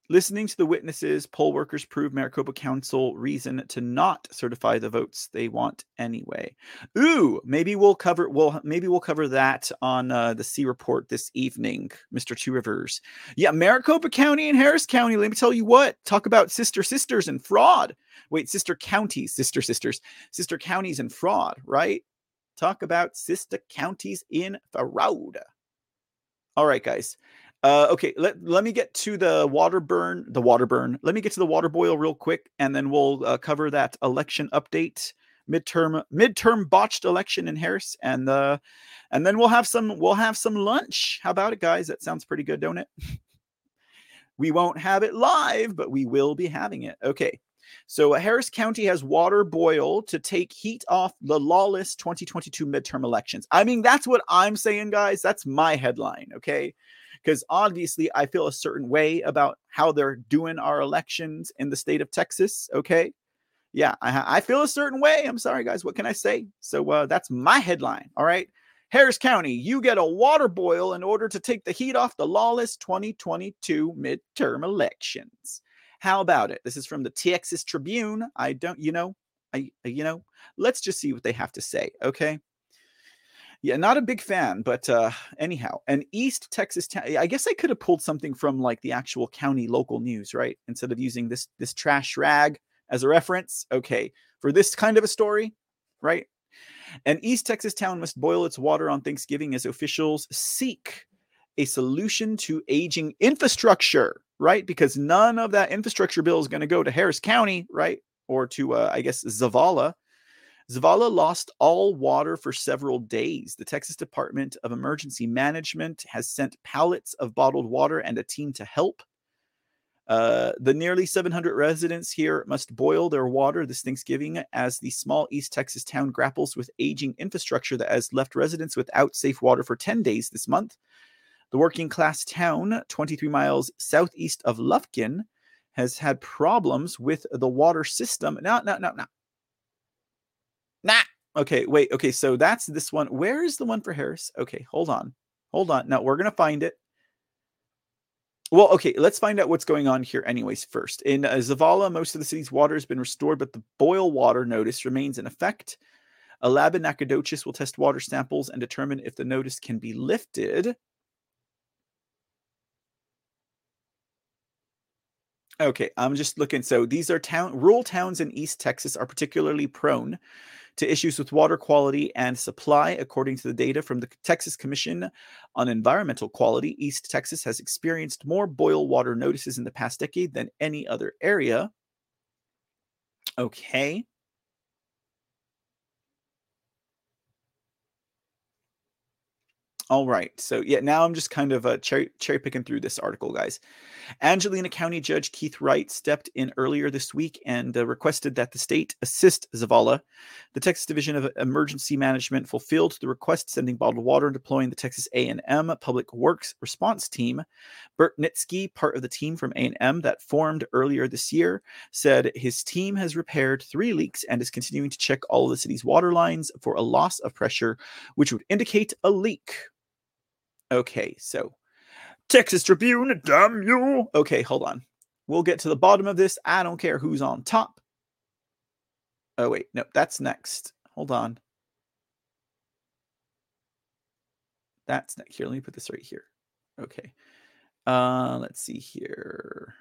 Listening to the witnesses, poll workers prove Maricopa Council reason to not certify the votes they want anyway. Ooh, maybe we'll cover well maybe we'll cover that on uh, the C report this evening, Mr. Two Rivers. Yeah, Maricopa County and Harris County. Let me tell you what. Talk about sister sisters and fraud. Wait, sister counties, sister sisters, sister counties and fraud, right? Talk about sister counties in fraud. All right, guys. Uh, okay, let, let me get to the water burn, the water burn. Let me get to the water boil real quick, and then we'll uh, cover that election update, midterm midterm botched election in Harris, and uh, and then we'll have some we'll have some lunch. How about it, guys? That sounds pretty good, don't it? we won't have it live, but we will be having it. Okay. So Harris County has water boil to take heat off the lawless 2022 midterm elections. I mean, that's what I'm saying, guys. That's my headline. Okay because obviously I feel a certain way about how they're doing our elections in the state of Texas. Okay. Yeah, I, I feel a certain way. I'm sorry, guys. What can I say? So uh, that's my headline. All right. Harris County, you get a water boil in order to take the heat off the lawless 2022 midterm elections. How about it? This is from the Texas Tribune. I don't, you know, I, you know, let's just see what they have to say. Okay. Yeah, not a big fan, but uh, anyhow, an East Texas town. I guess I could have pulled something from like the actual county local news, right? Instead of using this this trash rag as a reference. Okay, for this kind of a story, right? An East Texas town must boil its water on Thanksgiving as officials seek a solution to aging infrastructure, right? Because none of that infrastructure bill is going to go to Harris County, right? Or to, uh, I guess, Zavalla. Zavalla lost all water for several days. The Texas Department of Emergency Management has sent pallets of bottled water and a team to help. Uh, the nearly 700 residents here must boil their water this Thanksgiving as the small East Texas town grapples with aging infrastructure that has left residents without safe water for 10 days this month. The working class town, 23 miles southeast of Lufkin, has had problems with the water system. No, no, no, no. Nah. Okay, wait. Okay, so that's this one. Where is the one for Harris? Okay, hold on. Hold on. Now we're going to find it. Well, okay, let's find out what's going on here, anyways, first. In uh, Zavalla, most of the city's water has been restored, but the boil water notice remains in effect. A lab in Nacogdoches will test water samples and determine if the notice can be lifted. Okay, I'm just looking. So these are town rural towns in East Texas are particularly prone to issues with water quality and supply. According to the data from the Texas Commission on Environmental Quality, East Texas has experienced more boil water notices in the past decade than any other area. Okay. All right. So yeah, now I'm just kind of uh, cherry, cherry picking through this article, guys. Angelina County Judge Keith Wright stepped in earlier this week and uh, requested that the state assist Zavalla. The Texas Division of Emergency Management fulfilled the request, sending bottled water and deploying the Texas A&M Public Works Response Team. Bert Nitsky, part of the team from A&M that formed earlier this year, said his team has repaired three leaks and is continuing to check all of the city's water lines for a loss of pressure, which would indicate a leak. Okay, so Texas Tribune, damn you. Okay, hold on. We'll get to the bottom of this. I don't care who's on top. Oh, wait. No, that's next. Hold on. That's next. Here, let me put this right here. Okay. Uh, let's see here.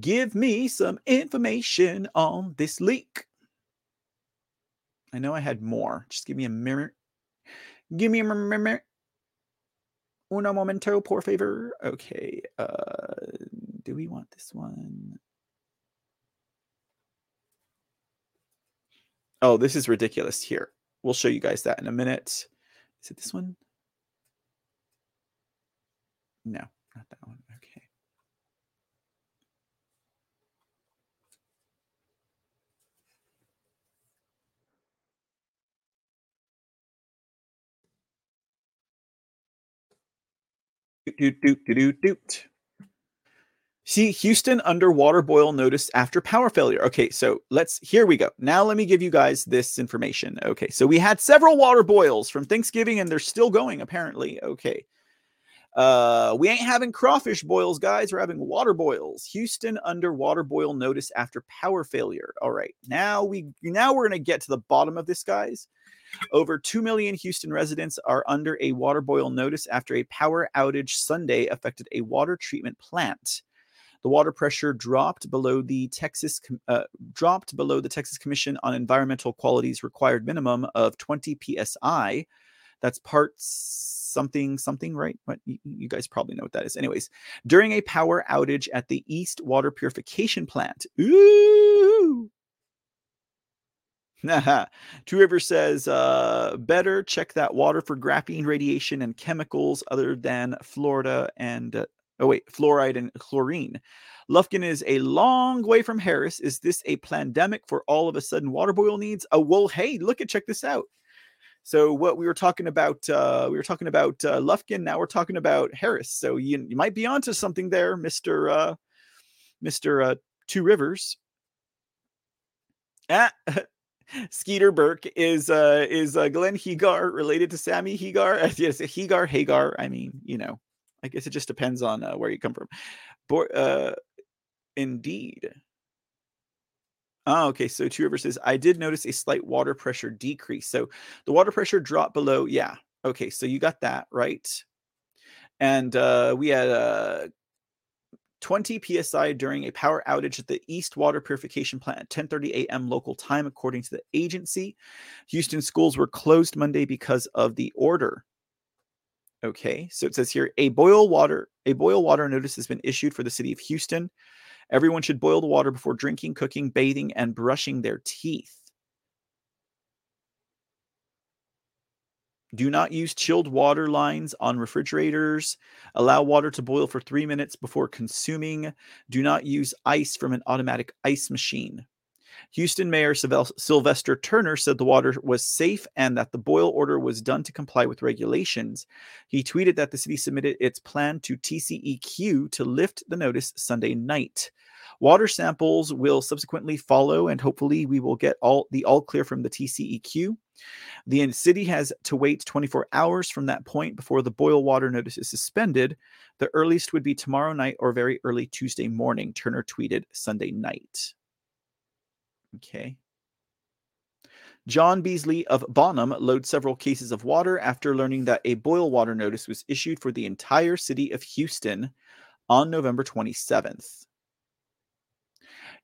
Give me some information on this leak. I know I had more. Just give me a mirror. Give me a mirror. Uno momento, por favor. Okay. Uh, do we want this one? Oh, this is ridiculous. Here, we'll show you guys that in a minute. Is it this one? No, not that one. See, Houston underwater boil notice after power failure. Okay, so let's here we go. Now let me give you guys this information. Okay, so we had several water boils from Thanksgiving and they're still going apparently. Okay. Uh, we ain't having crawfish boils, guys. We're having water boils. Houston underwater boil notice after power failure. All right. Now we now we're going to get to the bottom of this, guys. Over 2 million Houston residents are under a water boil notice after a power outage Sunday affected a water treatment plant. The water pressure dropped below the Texas uh, dropped below the Texas Commission on Environmental Quality's required minimum of 20 psi. That's part something something right you, you, guys probably know what that is anyways during a power outage at the east water purification plant ooh Two Rivers says, uh, better check that water for graphene radiation and chemicals other than Florida and uh, Oh, wait, fluoride and chlorine. Lufkin is a long way from Harris. Is this a pandemic for all of a sudden water boil needs? Oh, well, hey, look at check this out. So what we were talking about, uh, we were talking about uh, Lufkin. Now we're talking about Harris. So you, you might be onto something there, Mister uh, Mister uh, Two Rivers. Ah, Skeeter Burke is uh, is uh, Glenn Hegar related to Sammy Hagar? yes, Hagar Hagar. I mean, you know, I guess it just depends on uh, where you come from. Bo- uh, indeed. Oh, okay. So Two River says, I did notice a slight water pressure decrease. So the water pressure dropped below. Yeah. Okay. So you got that right. And uh, we had uh, 20 psi during a power outage at the East Water Purification Plant at 10:30 a.m. local time, according to the agency. Houston schools were closed Monday because of the order. Okay, so it says here a boil water a boil water notice has been issued for the city of Houston. Everyone should boil the water before drinking, cooking, bathing, and brushing their teeth. Do not use chilled water lines on refrigerators. Allow water to boil for three minutes before consuming. Do not use ice from an automatic ice machine. Houston Mayor Sylvester Turner said the water was safe and that the boil order was done to comply with regulations. He tweeted that the city submitted its plan to TCEQ to lift the notice Sunday night. Water samples will subsequently follow, and hopefully, we will get all the all clear from the TCEQ. The city has to wait 24 hours from that point before the boil water notice is suspended. The earliest would be tomorrow night or very early Tuesday morning, Turner tweeted Sunday night. Okay. John Beasley of Bonham loads several cases of water after learning that a boil water notice was issued for the entire city of Houston on November 27th.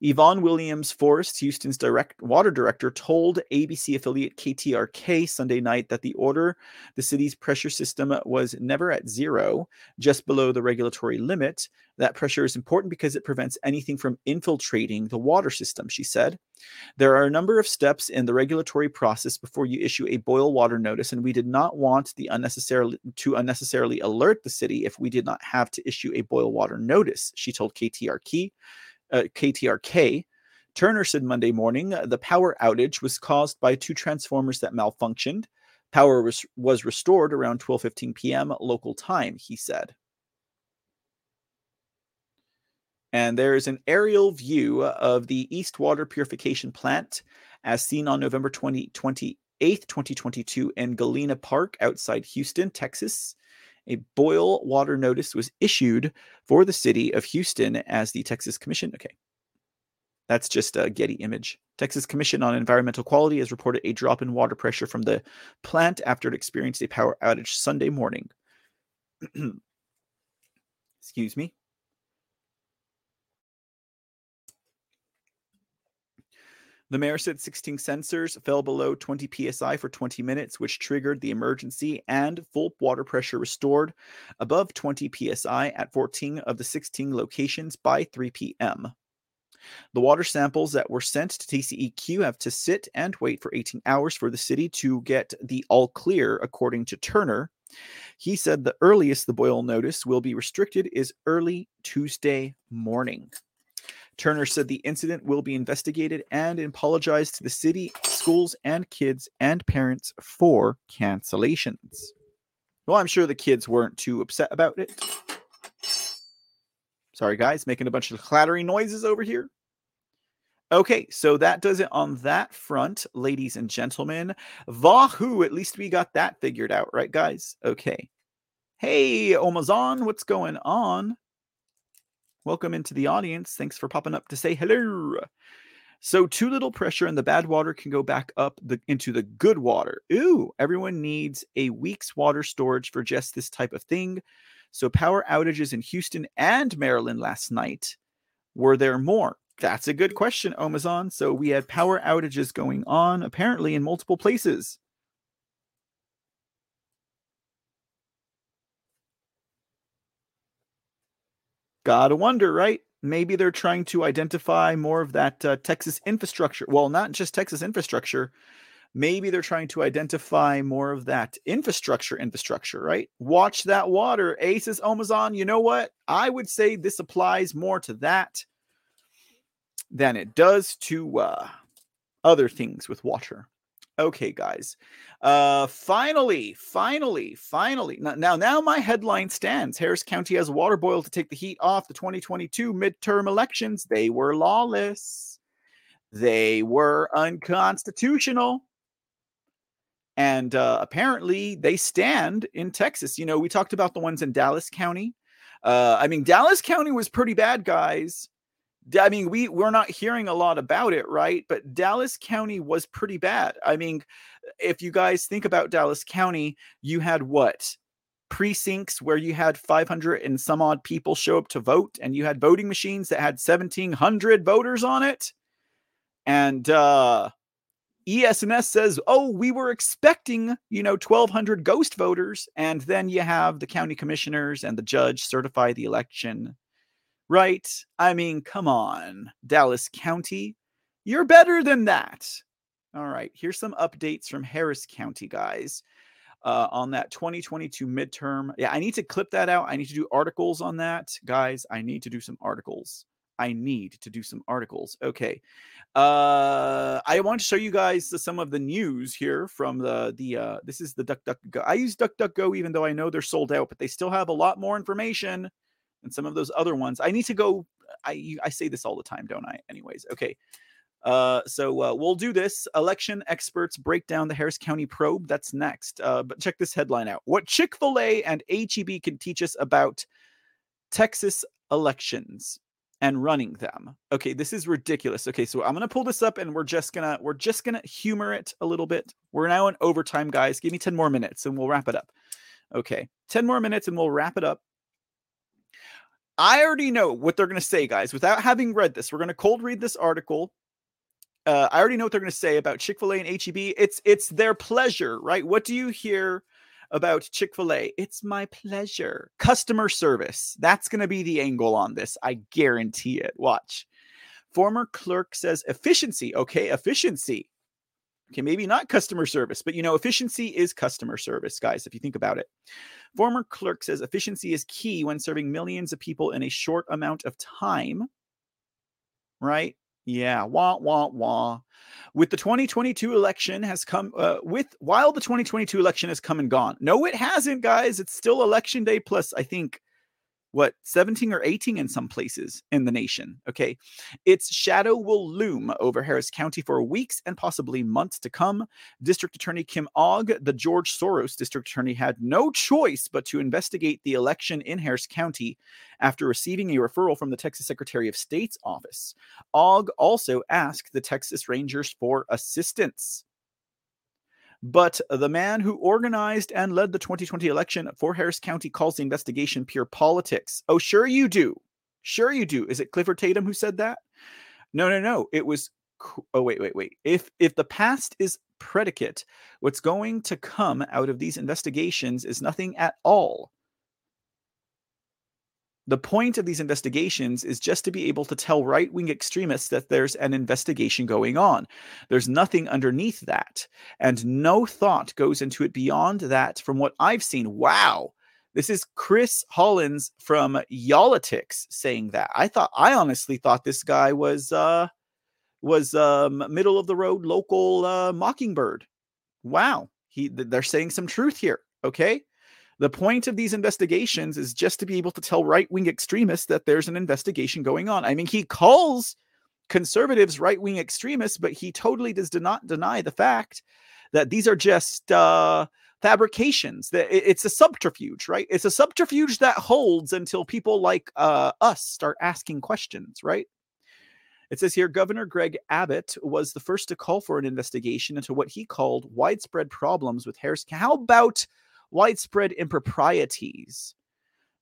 Yvonne Williams Forrest, Houston's direct water director, told ABC affiliate KTRK Sunday night that the order, the city's pressure system was never at zero, just below the regulatory limit. That pressure is important because it prevents anything from infiltrating the water system, she said. There are a number of steps in the regulatory process before you issue a boil water notice, and we did not want the unnecessarily to unnecessarily alert the city if we did not have to issue a boil water notice, she told KTRK uh, KTRK. Turner said Monday morning uh, the power outage was caused by two transformers that malfunctioned. Power was, was restored around 12:15 p.m. local time, he said. And there is an aerial view of the East Water Purification Plant as seen on November 20, 28th, 2022 in Galena Park outside Houston, Texas a boil water notice was issued for the city of Houston as the Texas Commission. Okay. That's just a Getty image. Texas Commission on Environmental Quality has reported a drop in water pressure from the plant after it experienced a power outage Sunday morning. Excuse me. The mayor said 16 sensors fell below 20 psi for 20 minutes, which triggered the emergency and full water pressure restored above 20 psi at 14 of the 16 locations by 3 p.m. The water samples that were sent to TCEQ have to sit and wait for 18 hours for the city to get the all clear, according to Turner. He said the earliest the boil notice will be restricted is early Tuesday morning. Turner said the incident will be investigated and apologized to the city, schools, and kids and parents for cancellations. Well, I'm sure the kids weren't too upset about it. Sorry, guys, making a bunch of clattering noises over here. Okay, so that does it on that front, ladies and gentlemen. Wahoo! At least we got that figured out, right, guys? Okay. Hey, Omazon, what's going on? Welcome into the audience. Thanks for popping up to say hello. So, too little pressure and the bad water can go back up the, into the good water. Ooh, everyone needs a week's water storage for just this type of thing. So, power outages in Houston and Maryland last night. Were there more? That's a good question, Amazon. So, we had power outages going on apparently in multiple places. Gotta wonder, right? Maybe they're trying to identify more of that uh, Texas infrastructure. Well, not just Texas infrastructure. Maybe they're trying to identify more of that infrastructure, infrastructure, right? Watch that water. Aces, Amazon. You know what? I would say this applies more to that than it does to uh, other things with water. Okay, guys. Uh finally, finally, finally. Now, now, now my headline stands. Harris County has water boil to take the heat off the 2022 midterm elections. They were lawless. They were unconstitutional. And uh, apparently they stand in Texas. You know, we talked about the ones in Dallas County. Uh, I mean, Dallas County was pretty bad, guys. I mean, we we're not hearing a lot about it, right? But Dallas County was pretty bad. I mean, if you guys think about Dallas County, you had what? precincts where you had 500 and some odd people show up to vote and you had voting machines that had 1700 voters on it and uh ES&S says, "Oh, we were expecting, you know, 1200 ghost voters." And then you have the county commissioners and the judge certify the election right? I mean, come on, Dallas County. You're better than that. All right, here's some updates from Harris County, guys, uh, on that 2022 midterm. Yeah, I need to clip that out. I need to do articles on that. Guys, I need to do some articles. I need to do some articles. Okay. Uh, I want to show you guys the, some of the news here from the the uh, this is the DuckDuckGo. I use DuckDuckGo even though I know they're sold out, but they still have a lot more information and some of those other ones. I need to go. I I say this all the time, don't I? Anyways, okay. Uh, so uh, we'll do this. Election experts break down the Harris County probe. That's next. Uh, but check this headline out: What Chick Fil A and HEB can teach us about Texas elections and running them. Okay, this is ridiculous. Okay, so I'm gonna pull this up and we're just gonna we're just gonna humor it a little bit. We're now in overtime, guys. Give me 10 more minutes and we'll wrap it up. Okay, 10 more minutes and we'll wrap it up. I already know what they're going to say, guys. Without having read this, we're going to cold read this article. Uh, I already know what they're going to say about Chick Fil A and HEB. It's it's their pleasure, right? What do you hear about Chick Fil A? It's my pleasure. Customer service. That's going to be the angle on this. I guarantee it. Watch. Former clerk says efficiency. Okay, efficiency. Okay, maybe not customer service, but you know, efficiency is customer service, guys, if you think about it. Former clerk says efficiency is key when serving millions of people in a short amount of time. Right? Yeah, wah wah wah. With the 2022 election has come uh, with while the 2022 election has come and gone. No, it hasn't, guys. It's still election day plus I think what 17 or 18 in some places in the nation. Okay. Its shadow will loom over Harris County for weeks and possibly months to come. District Attorney Kim Ogg, the George Soros district attorney, had no choice but to investigate the election in Harris County after receiving a referral from the Texas Secretary of State's office. Ogg also asked the Texas Rangers for assistance. But the man who organized and led the 2020 election for Harris County calls the investigation pure politics. Oh, sure you do. Sure you do. Is it Clifford Tatum who said that? No, no, no. It was oh wait, wait, wait. If if the past is predicate, what's going to come out of these investigations is nothing at all the point of these investigations is just to be able to tell right wing extremists that there's an investigation going on. There's nothing underneath that. And no thought goes into it beyond that from what I've seen. Wow. This is Chris Hollins from Y'all-itics saying that. I thought I honestly thought this guy was uh was um middle of the road local uh mockingbird. Wow. He they're saying some truth here. Okay. The point of these investigations is just to be able to tell right wing extremists that there's an investigation going on. I mean, he calls conservatives right wing extremists, but he totally does not deny the fact that these are just uh, fabrications. That it's a subterfuge, right? It's a subterfuge that holds until people like uh, us start asking questions, right? It says here Governor Greg Abbott was the first to call for an investigation into what he called widespread problems with Harris. How about widespread improprieties?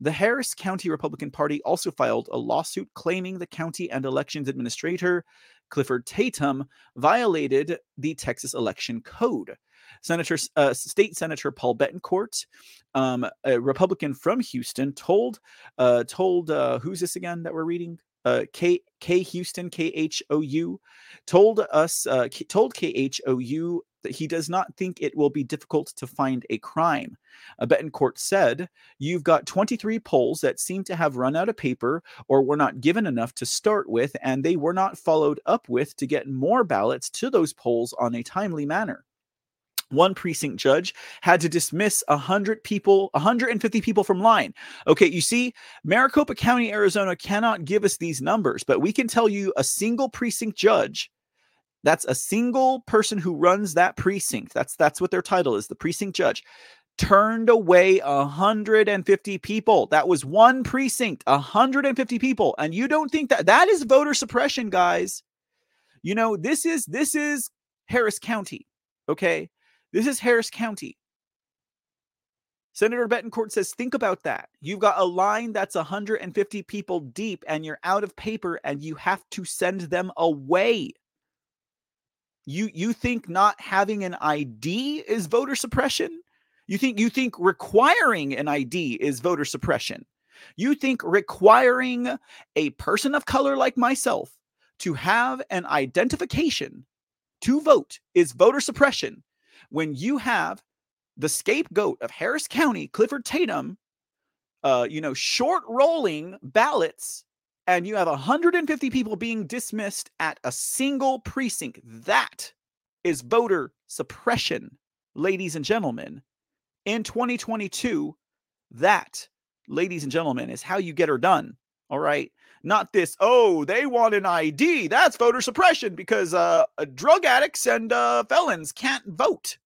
The Harris County Republican Party also filed a lawsuit claiming the county and elections administrator, Clifford Tatum, violated the Texas election code. Senator, uh, State Senator Paul Bettencourt, um, a Republican from Houston, told uh, told uh, who's this again that we're reading? Uh, K K Houston K H O U told us uh, told K H O U that he does not think it will be difficult to find a crime. Uh, Bettencourt said, You've got 23 polls that seem to have run out of paper or were not given enough to start with, and they were not followed up with to get more ballots to those polls on a timely manner one precinct judge had to dismiss 100 people 150 people from line okay you see maricopa county arizona cannot give us these numbers but we can tell you a single precinct judge that's a single person who runs that precinct that's that's what their title is the precinct judge turned away 150 people that was one precinct 150 people and you don't think that that is voter suppression guys you know this is this is harris county okay this is Harris County. Senator Bettencourt says, think about that. You've got a line that's 150 people deep and you're out of paper and you have to send them away. You you think not having an ID is voter suppression? You think you think requiring an ID is voter suppression? You think requiring a person of color like myself to have an identification to vote is voter suppression? when you have the scapegoat of Harris County, Clifford Tatum, uh, you know, short rolling ballots, and you have 150 people being dismissed at a single precinct. That is voter suppression, ladies and gentlemen. In 2022, that, ladies and gentlemen, is how you get her done. All right. Not this, oh, they want an ID. That's voter suppression because uh, drug addicts and uh, felons can't vote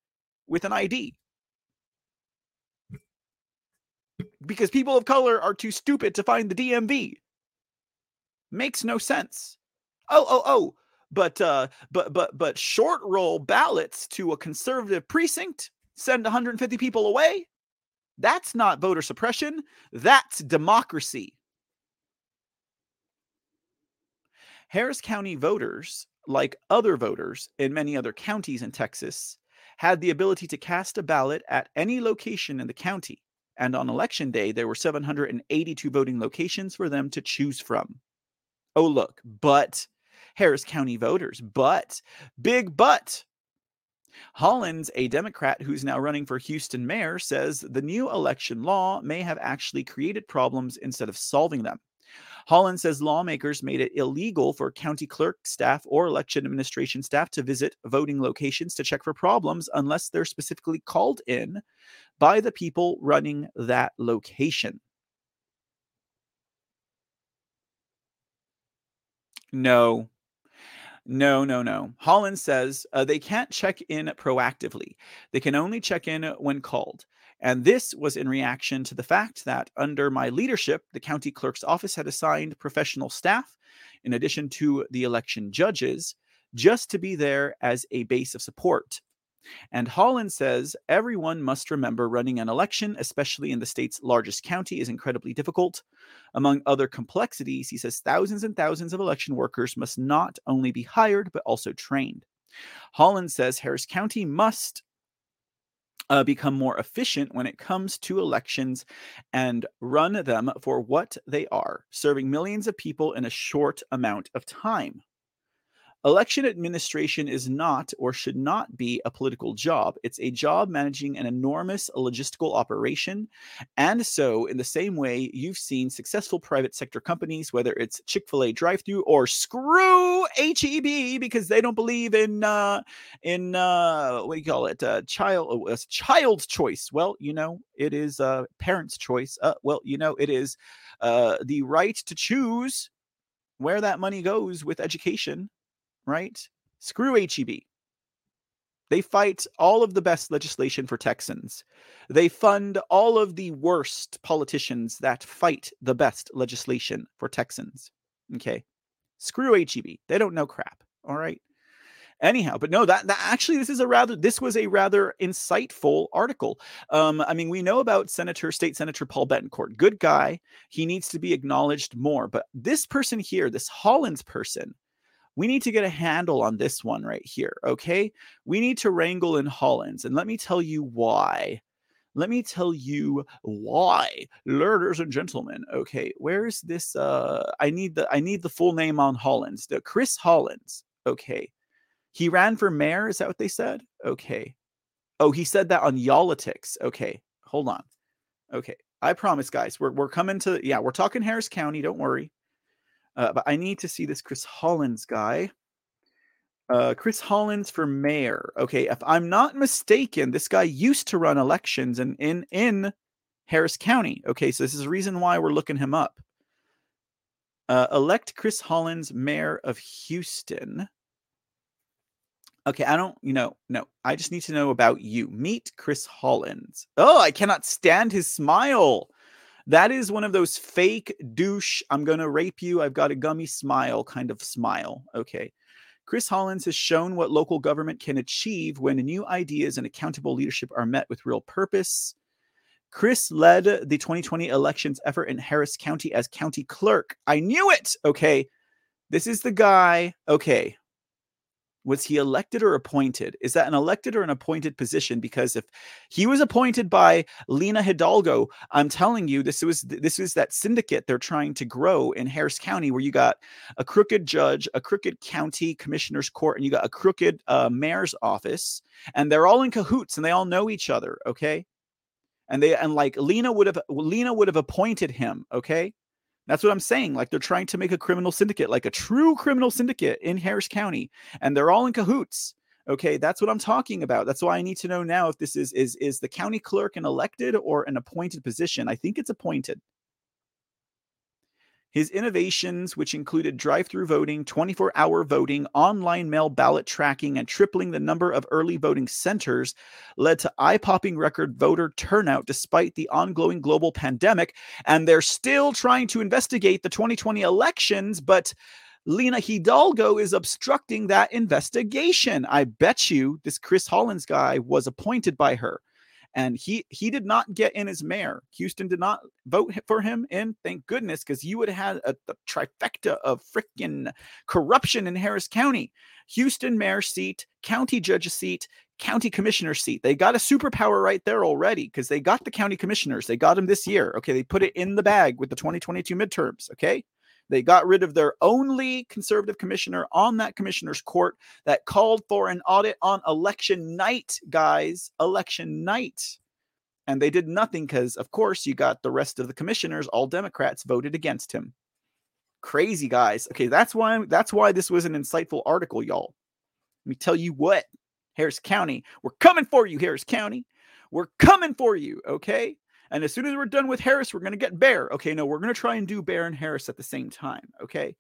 with an ID. Because people of color are too stupid to find the DMV. Makes no sense. Oh, oh, oh. But uh but but but short roll ballots to a conservative precinct, send 150 people away. That's not voter suppression. That's democracy. Harris County voters, like other voters in many other counties in Texas, had the ability to cast a ballot at any location in the county. And on election day, there were 782 voting locations for them to choose from. Oh, look, but Harris County voters, but big but. Hollins, a Democrat who's now running for Houston mayor, says the new election law may have actually created problems instead of solving them. Hollins says lawmakers made it illegal for county clerk staff or election administration staff to visit voting locations to check for problems unless they're specifically called in by the people running that location. No, no, no, no. Hollins says uh, they can't check in proactively. They can only check in when called. And this was in reaction to the fact that under my leadership, the county clerk's office had assigned professional staff, in addition to the election judges, just to be there as a base of support. And Hollins says everyone must remember running an election, especially in the state's largest county, is incredibly difficult. Among other complexities, he says thousands and thousands of election workers must not only be hired, but also trained. Hollins says Harris County must uh, become more efficient when it comes to elections and run them for what they are, serving millions of people in a short amount of time. Election administration is not or should not be a political job. It's a job managing an enormous logistical operation. And so, in the same way, you've seen successful private sector companies, whether it's Chick fil A drive through or screw HEB because they don't believe in, uh, in uh, what do you call it? Uh, child, uh, child's choice. Well, you know, it is uh, parents' choice. Uh, well, you know, it is uh, the right to choose where that money goes with education right? Screw HEB. They fight all of the best legislation for Texans. They fund all of the worst politicians that fight the best legislation for Texans. Okay. Screw HEB. They don't know crap. All right. Anyhow, but no, that, that actually this is a rather this was a rather insightful article. Um, I mean, we know about Senator State Senator Paul Bettencourt, good guy. He needs to be acknowledged more. But this person here, this Hollins person, we need to get a handle on this one right here. Okay. We need to wrangle in Hollins. And let me tell you why. Let me tell you why, ladies and gentlemen. Okay, where's this? Uh, I need the I need the full name on Hollins. The Chris Hollins. Okay, he ran for mayor. Is that what they said? Okay. Oh, he said that on Y'all-itics. Okay, hold on. Okay, I promise, guys. We're we're coming to yeah. We're talking Harris County. Don't worry. Uh, but I need to see this Chris Hollins guy. Uh, Chris Hollins for mayor. Okay, if I'm not mistaken, this guy used to run elections in in in Harris County. Okay, so this is the reason why we're looking him up. Uh, elect Chris Hollins mayor of Houston. Okay, I don't, you know, no, I just need to know about you. Meet Chris Hollins. Oh, I cannot stand his smile. That is one of those fake douche, I'm going to rape you, I've got a gummy smile kind of smile. Okay. Chris Hollins has shown what local government can achieve when new ideas and accountable leadership are met with real purpose. Chris led the 2020 elections effort in Harris County as county clerk. I knew it. Okay. This is the guy. Okay was he elected or appointed? Is that an elected or an appointed position? Because if he was appointed by Lina Hidalgo, I'm telling you, this was this is that syndicate they're trying to grow in Harris County, where you got a crooked judge, a crooked county commissioner's court, and you got a crooked uh, mayor's office, and they're all in cahoots and they all know each other. Okay, and they and like Lina would have Lina would have appointed him. Okay, that's what I'm saying. Like they're trying to make a criminal syndicate, like a true criminal syndicate in Harris County, and they're all in cahoots. Okay, that's what I'm talking about. That's why I need to know now if this is is is the county clerk an elected or an appointed position. I think it's appointed. His innovations, which included drive through voting, 24 hour voting, online mail ballot tracking, and tripling the number of early voting centers, led to eye popping record voter turnout despite the ongoing global pandemic. And they're still trying to investigate the 2020 elections, but Lina Hidalgo is obstructing that investigation. I bet you this Chris Hollins guy was appointed by her and he he did not get in as mayor. Houston did not vote for him in. Thank goodness, because you would have had a, trifecta of freaking corruption in Harris County. Houston mayor seat, county judge seat, county commissioner seat. They got a superpower right there already because they got the county commissioners. They got them this year. Okay, they put it in the bag with the 2022 midterms. Okay. They got rid of their only conservative commissioner on that commissioner's court that called for an audit on election night, guys. Election night. And they did nothing because, of course, you got the rest of the commissioners, all Democrats, voted against him. Crazy guys. Okay, that's why that's why this was an insightful article, y'all. Let me tell you what, Harris County, we're coming for you, Harris County. We're coming for you, okay? And as soon as we're done with Harris, we're going to get Bexar. Okay, no, we're going to try and do Bexar and Harris at the same time. Okay.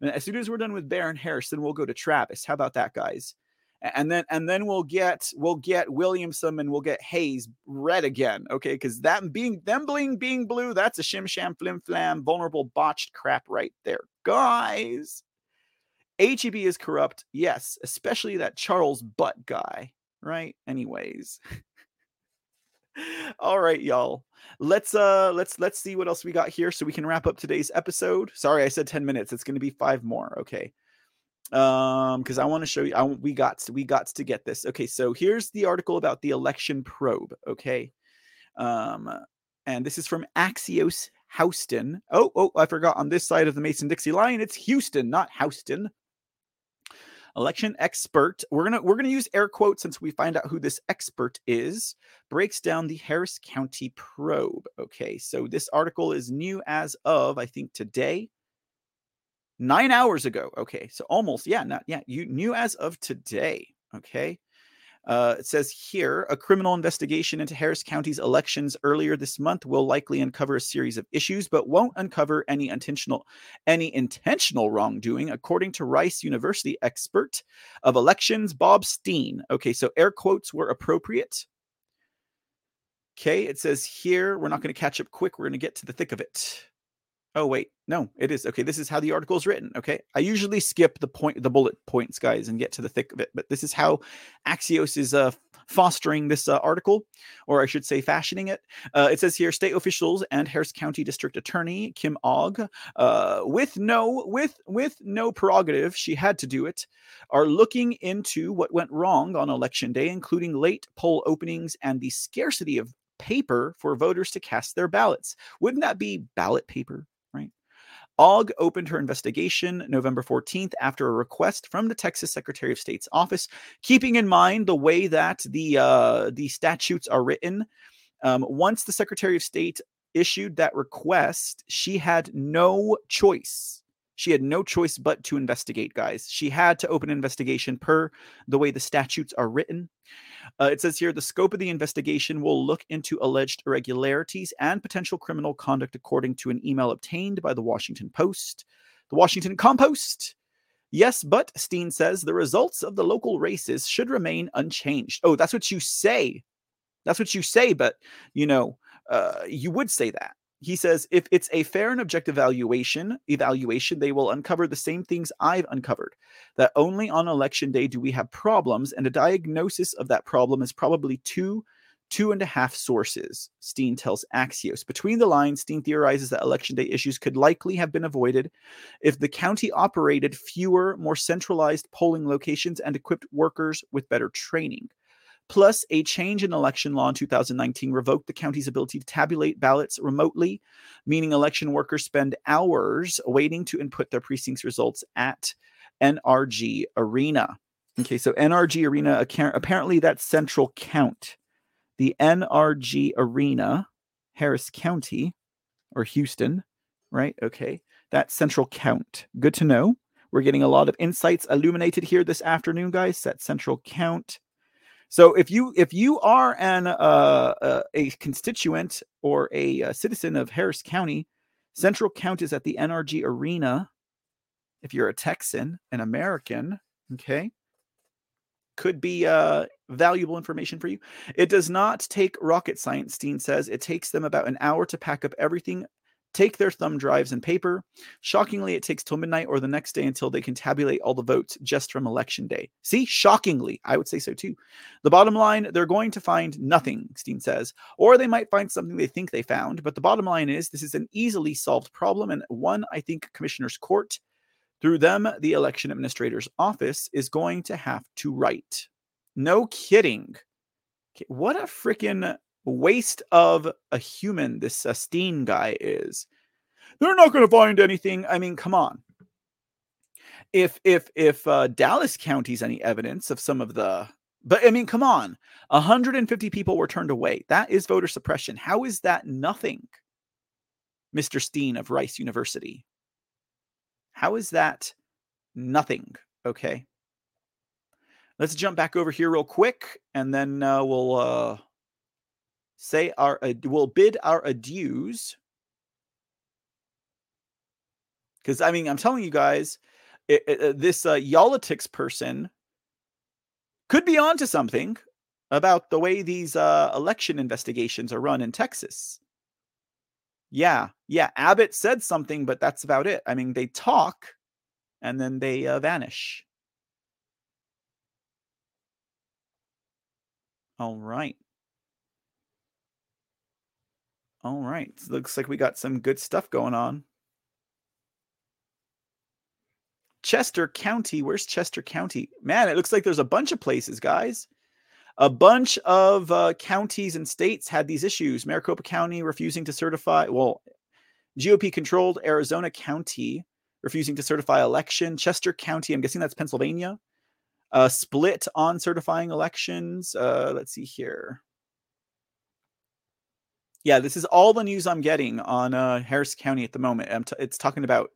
And as soon as we're done with Bexar and Harris, then we'll go to Travis. How about that, guys? And then and then we'll get we'll get Williamson and we'll get Hays red again. Okay, because that being them being being blue, that's a shim sham flim flam, vulnerable botched crap right there. Guys. HEB is corrupt, yes, especially that Charles Butt guy, right? Anyways. All right, y'all. Let's uh let's let's see what else we got here so we can wrap up today's episode. Sorry, I said 10 minutes. It's going to be 5 more. Okay. Um cuz I want to show you I we got we got to get this. Okay, so here's the article about the election probe, okay? Um and this is from Axios Houston. Oh, oh, I forgot on this side of the Mason Dixie line, it's Houston, not Houston. Election expert. We're gonna we're gonna use air quotes since we find out who this expert is. Breaks down the Harris County probe. Okay, so this article is new as of I think today, nine hours ago. Okay, so almost yeah, not yeah, you new as of today. Okay, uh, it says here a criminal investigation into Harris County's elections earlier this month will likely uncover a series of issues, but won't uncover any intentional any intentional wrongdoing, according to Rice University expert of elections Bob Steen. Okay, so air quotes were appropriate. Okay, it says here we're not going to catch up quick. We're going to get to the thick of it. Oh wait, no, it is okay. This is how the article is written. Okay, I usually skip the point, the bullet points, guys, and get to the thick of it. But this is how Axios is uh, fostering this uh, article, or I should say, fashioning it. Uh, it says here, state officials and Harris County District Attorney Kim Ogg, uh, with no with with no prerogative, she had to do it, are looking into what went wrong on election day, including late poll openings and the scarcity of paper for voters to cast their ballots. Wouldn't that be ballot paper? Ogg opened her investigation November 14th after a request from the Texas Secretary of State's office, keeping in mind the way that the uh, the statutes are written. Um, once the Secretary of State issued that request, she had no choice. She had no choice but to investigate, guys. She had to open an investigation per the way the statutes are written. Uh, it says here the scope of the investigation will look into alleged irregularities and potential criminal conduct, according to an email obtained by the Washington Post. The Washington Compost. Yes, but Steen says the results of the local races should remain unchanged. Oh, that's what you say. That's what you say, but you know, uh, you would say that he says if it's a fair and objective evaluation evaluation they will uncover the same things i've uncovered that only on election day do we have problems and a diagnosis of that problem is probably two two and a half sources steen tells axios. Between the lines steen theorizes that election day issues could likely have been avoided if the county operated fewer more centralized polling locations and equipped workers with better training Plus, a change in election law in 2019 revoked the county's ability to tabulate ballots remotely, meaning election workers spend hours waiting to input their precinct's results at NRG Arena. Okay, so NRG Arena, apparently that's central count. The NRG Arena, Harris County or Houston, right? Okay, that's central count. Good to know. We're getting a lot of insights illuminated here this afternoon, guys. That central count so if you if you are an uh, uh, a constituent or a, a, uh, citizen of Harris County, Central Count is at the NRG Arena. If you're a Texan, an American, okay, could be uh, valuable information for you. It does not take rocket science. Steen says it takes them about an hour to pack up everything take their thumb drives and paper. Shockingly, it takes till midnight or the next day until they can tabulate all the votes just from election day. See, shockingly, I would say so too. The bottom line, they're going to find nothing, Steen says, or they might find something they think they found. But the bottom line is, this is an easily solved problem, and one I think Commissioner's Court, through them, the election administrator's office, is going to have to write. No kidding. What a freaking waste of a human this Steen guy is. They're not going to find anything. I mean, come on. If if if uh, Dallas County's any evidence of some of the, but I mean, come on, 150 people were turned away. That is voter suppression. How is that nothing, Mr. Steen of Rice University? How is that nothing? Okay. Let's jump back over here real quick, and then uh, we'll uh, say our we'll bid our adieus because I mean I'm telling you guys, it, it, uh, this uh, Y'all-itics person could be onto something about the way these uh, election investigations are run in Texas. Yeah, yeah. Abbott said something, but that's about it. I mean, they talk and then they uh, vanish. All right. All right. Looks like we got some good stuff going on. Chester County. Where's Chester County? Man, it looks like there's a bunch of places, guys. A bunch of uh, counties and states had these issues. Maricopa County refusing to certify, well, GOP controlled Arizona County refusing to certify election. Chester County, I'm guessing that's Pennsylvania, uh, split on certifying elections. Uh, let's see here. Yeah, this is all the news I'm getting on uh, Harris County at the moment. T- it's talking about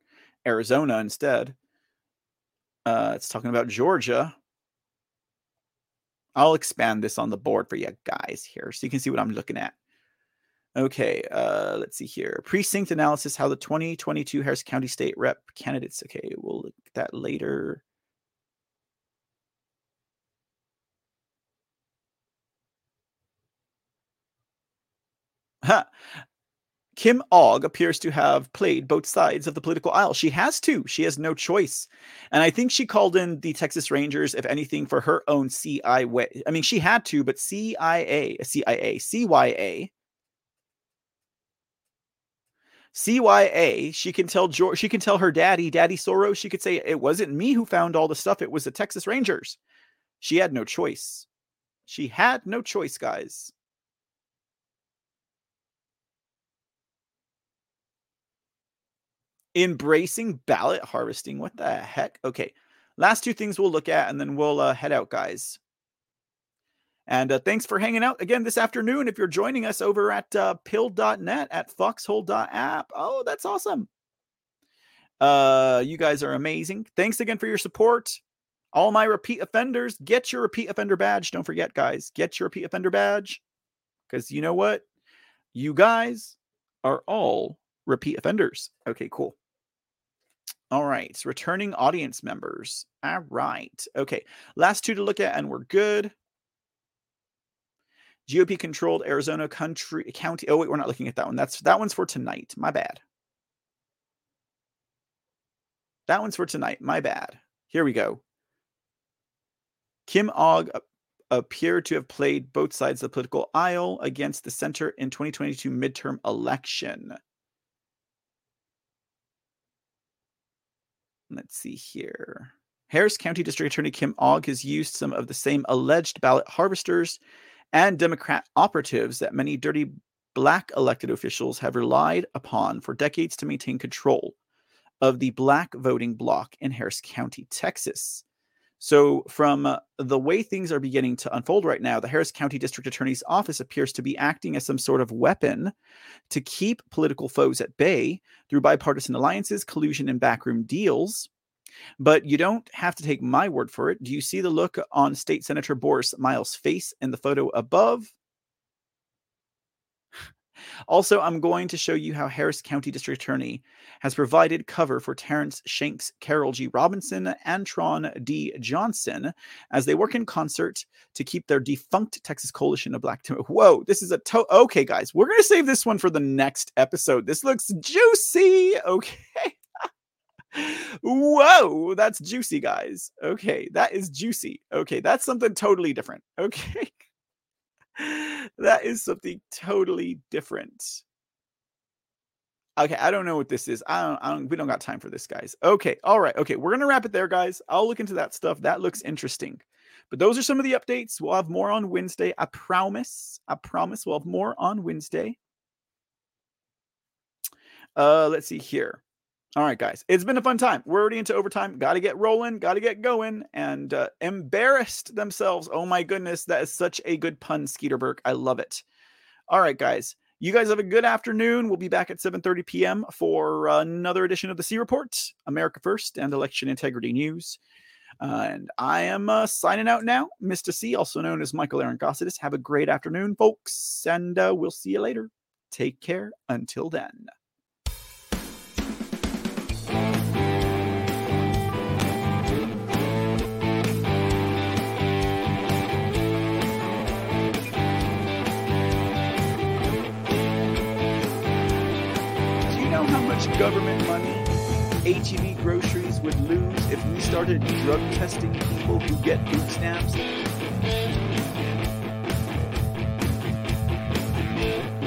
Arizona instead. Uh, it's talking about Georgia. I'll expand this on the board for you guys here so you can see what I'm looking at. Okay, uh, let's see here. Precinct analysis, how the 2022 Harris County State Rep candidates. Okay, we'll look at that later. Kim Ogg appears to have played both sides of the political aisle. She has to. She has no choice. And I think she called in the Texas Rangers, if anything, for her own CIA. I mean, she had to, but CIA, CIA, CYA. CYA, she can tell George, she can tell her daddy, Daddy Soros, she could say it wasn't me who found all the stuff, it was the Texas Rangers. She had no choice. She had no choice, guys. Embracing ballot harvesting. What the heck? Okay. Last two things we'll look at and then we'll uh, head out, guys. And uh, thanks for hanging out again this afternoon. If you're joining us over at uh, Pilled.net at foxhole.app. Oh, that's awesome. Uh, you guys are amazing. Thanks again for your support. All my repeat offenders, get your repeat offender badge. Don't forget, guys, get your repeat offender badge. Because you know what? You guys are all repeat offenders. Okay, cool. All right, returning audience members. All right. Okay, last two to look at, and we're good. GOP controlled Arizona country county. Oh wait, we're not looking at that one. That's that one's for tonight. My bad. That one's for tonight. My bad. Here we go. Kim Ogg appeared to have played both sides of the political aisle against the center in 2022 midterm election. Let's see here. Harris County District Attorney Kim mm-hmm. Ogg has used some of the same alleged ballot harvesters and Democrat operatives that many dirty black elected officials have relied upon for decades to maintain control of the black voting bloc in Harris County, Texas. So, from uh, the way things are beginning to unfold right now, the Harris County District Attorney's Office appears to be acting as some sort of weapon to keep political foes at bay through bipartisan alliances, collusion, and backroom deals. But you don't have to take my word for it. Do you see the look on State Senator Borris Miles' face in the photo above? Also, I'm going to show you how Harris County District Attorney has provided cover for Terrence Shanks, Carol G. Robinson, and Tron D. Johnson as they work in concert to keep their defunct Texas Coalition of Black. Whoa, this is a to. Okay, guys, we're going to save this one for the next episode. This looks juicy. Okay. Whoa, that's juicy, guys. Okay, that is juicy. Okay, that's something totally different. Okay that is something totally different. Okay, I don't know what this is. I don't, I don't we don't got time for this, guys. Okay, all right. Okay, we're gonna wrap it there, guys. I'll look into that stuff. That looks interesting. But those are some of the updates. We'll have more on Wednesday. I promise. I promise we'll have more on Wednesday. Uh, let's see here. All right, guys, it's been a fun time. We're already into overtime. Got to get rolling, got to get going, and uh, embarrassed themselves. Oh my goodness, that is such a good pun, Skeeterberg. I love it. All right, guys, you guys have a good afternoon. We'll be back at 7:30 p.m. for another edition of the C Report, America First, and Election Integrity News. Uh, and I am uh, signing out now, Mr. C, also known as Michael Aaron Gossidis. Have a great afternoon, folks, and uh, we'll see you later. Take care until then. Much government money HEB groceries would lose if we started drug testing people who get food stamps?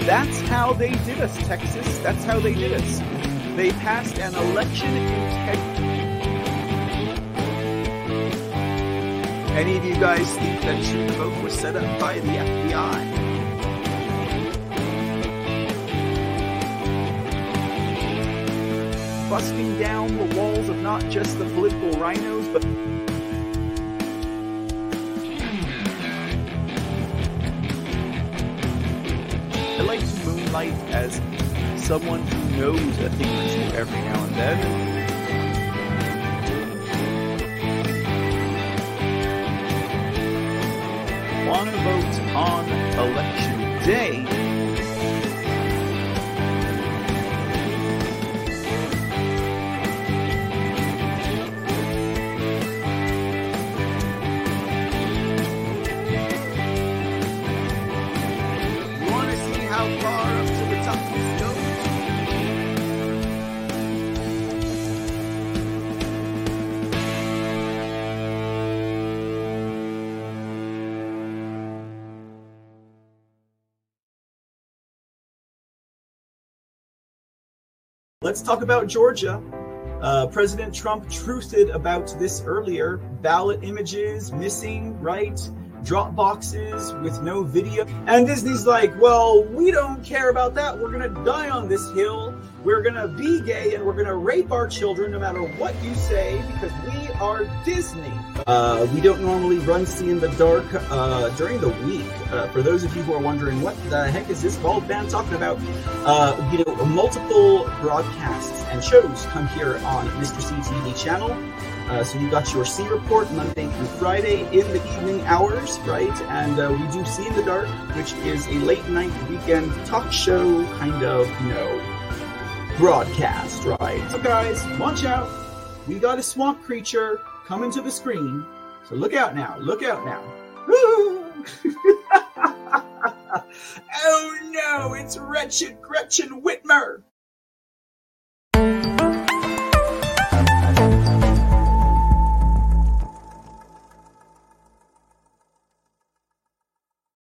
That's how they did us, Texas. That's how they did us. They passed an election integrity. Any of you guys think that True the Vote was set up by the FBI? busting down the walls of not just the political RINOs, but I like to moonlight as someone who knows a thing or two every now and then. want to vote on election day Let's talk about Georgia. Uh, President Trump truthed about this earlier. Ballot images missing, right? Drop boxes with no video. And Disney's like, well, we don't care about that. We're going to die on this hill. We're going to be gay and we're going to rape our children no matter what you say because we are Disney. Uh, we don't normally run See in the Dark uh, during the week. Uh, for those of you who are wondering, what the heck is this bald man talking about? Uh, you know, multiple broadcasts and shows come here on Mr. C TV channel. Uh, so you got your C report Monday through Friday in the evening hours, right? And uh, we do See in the Dark, which is a late night weekend talk show kind of, you know, broadcast, right? So guys, watch out. We got a swamp creature coming to the screen. So look out now. Look out now. oh no, it's wretched Gretchen Whitmer.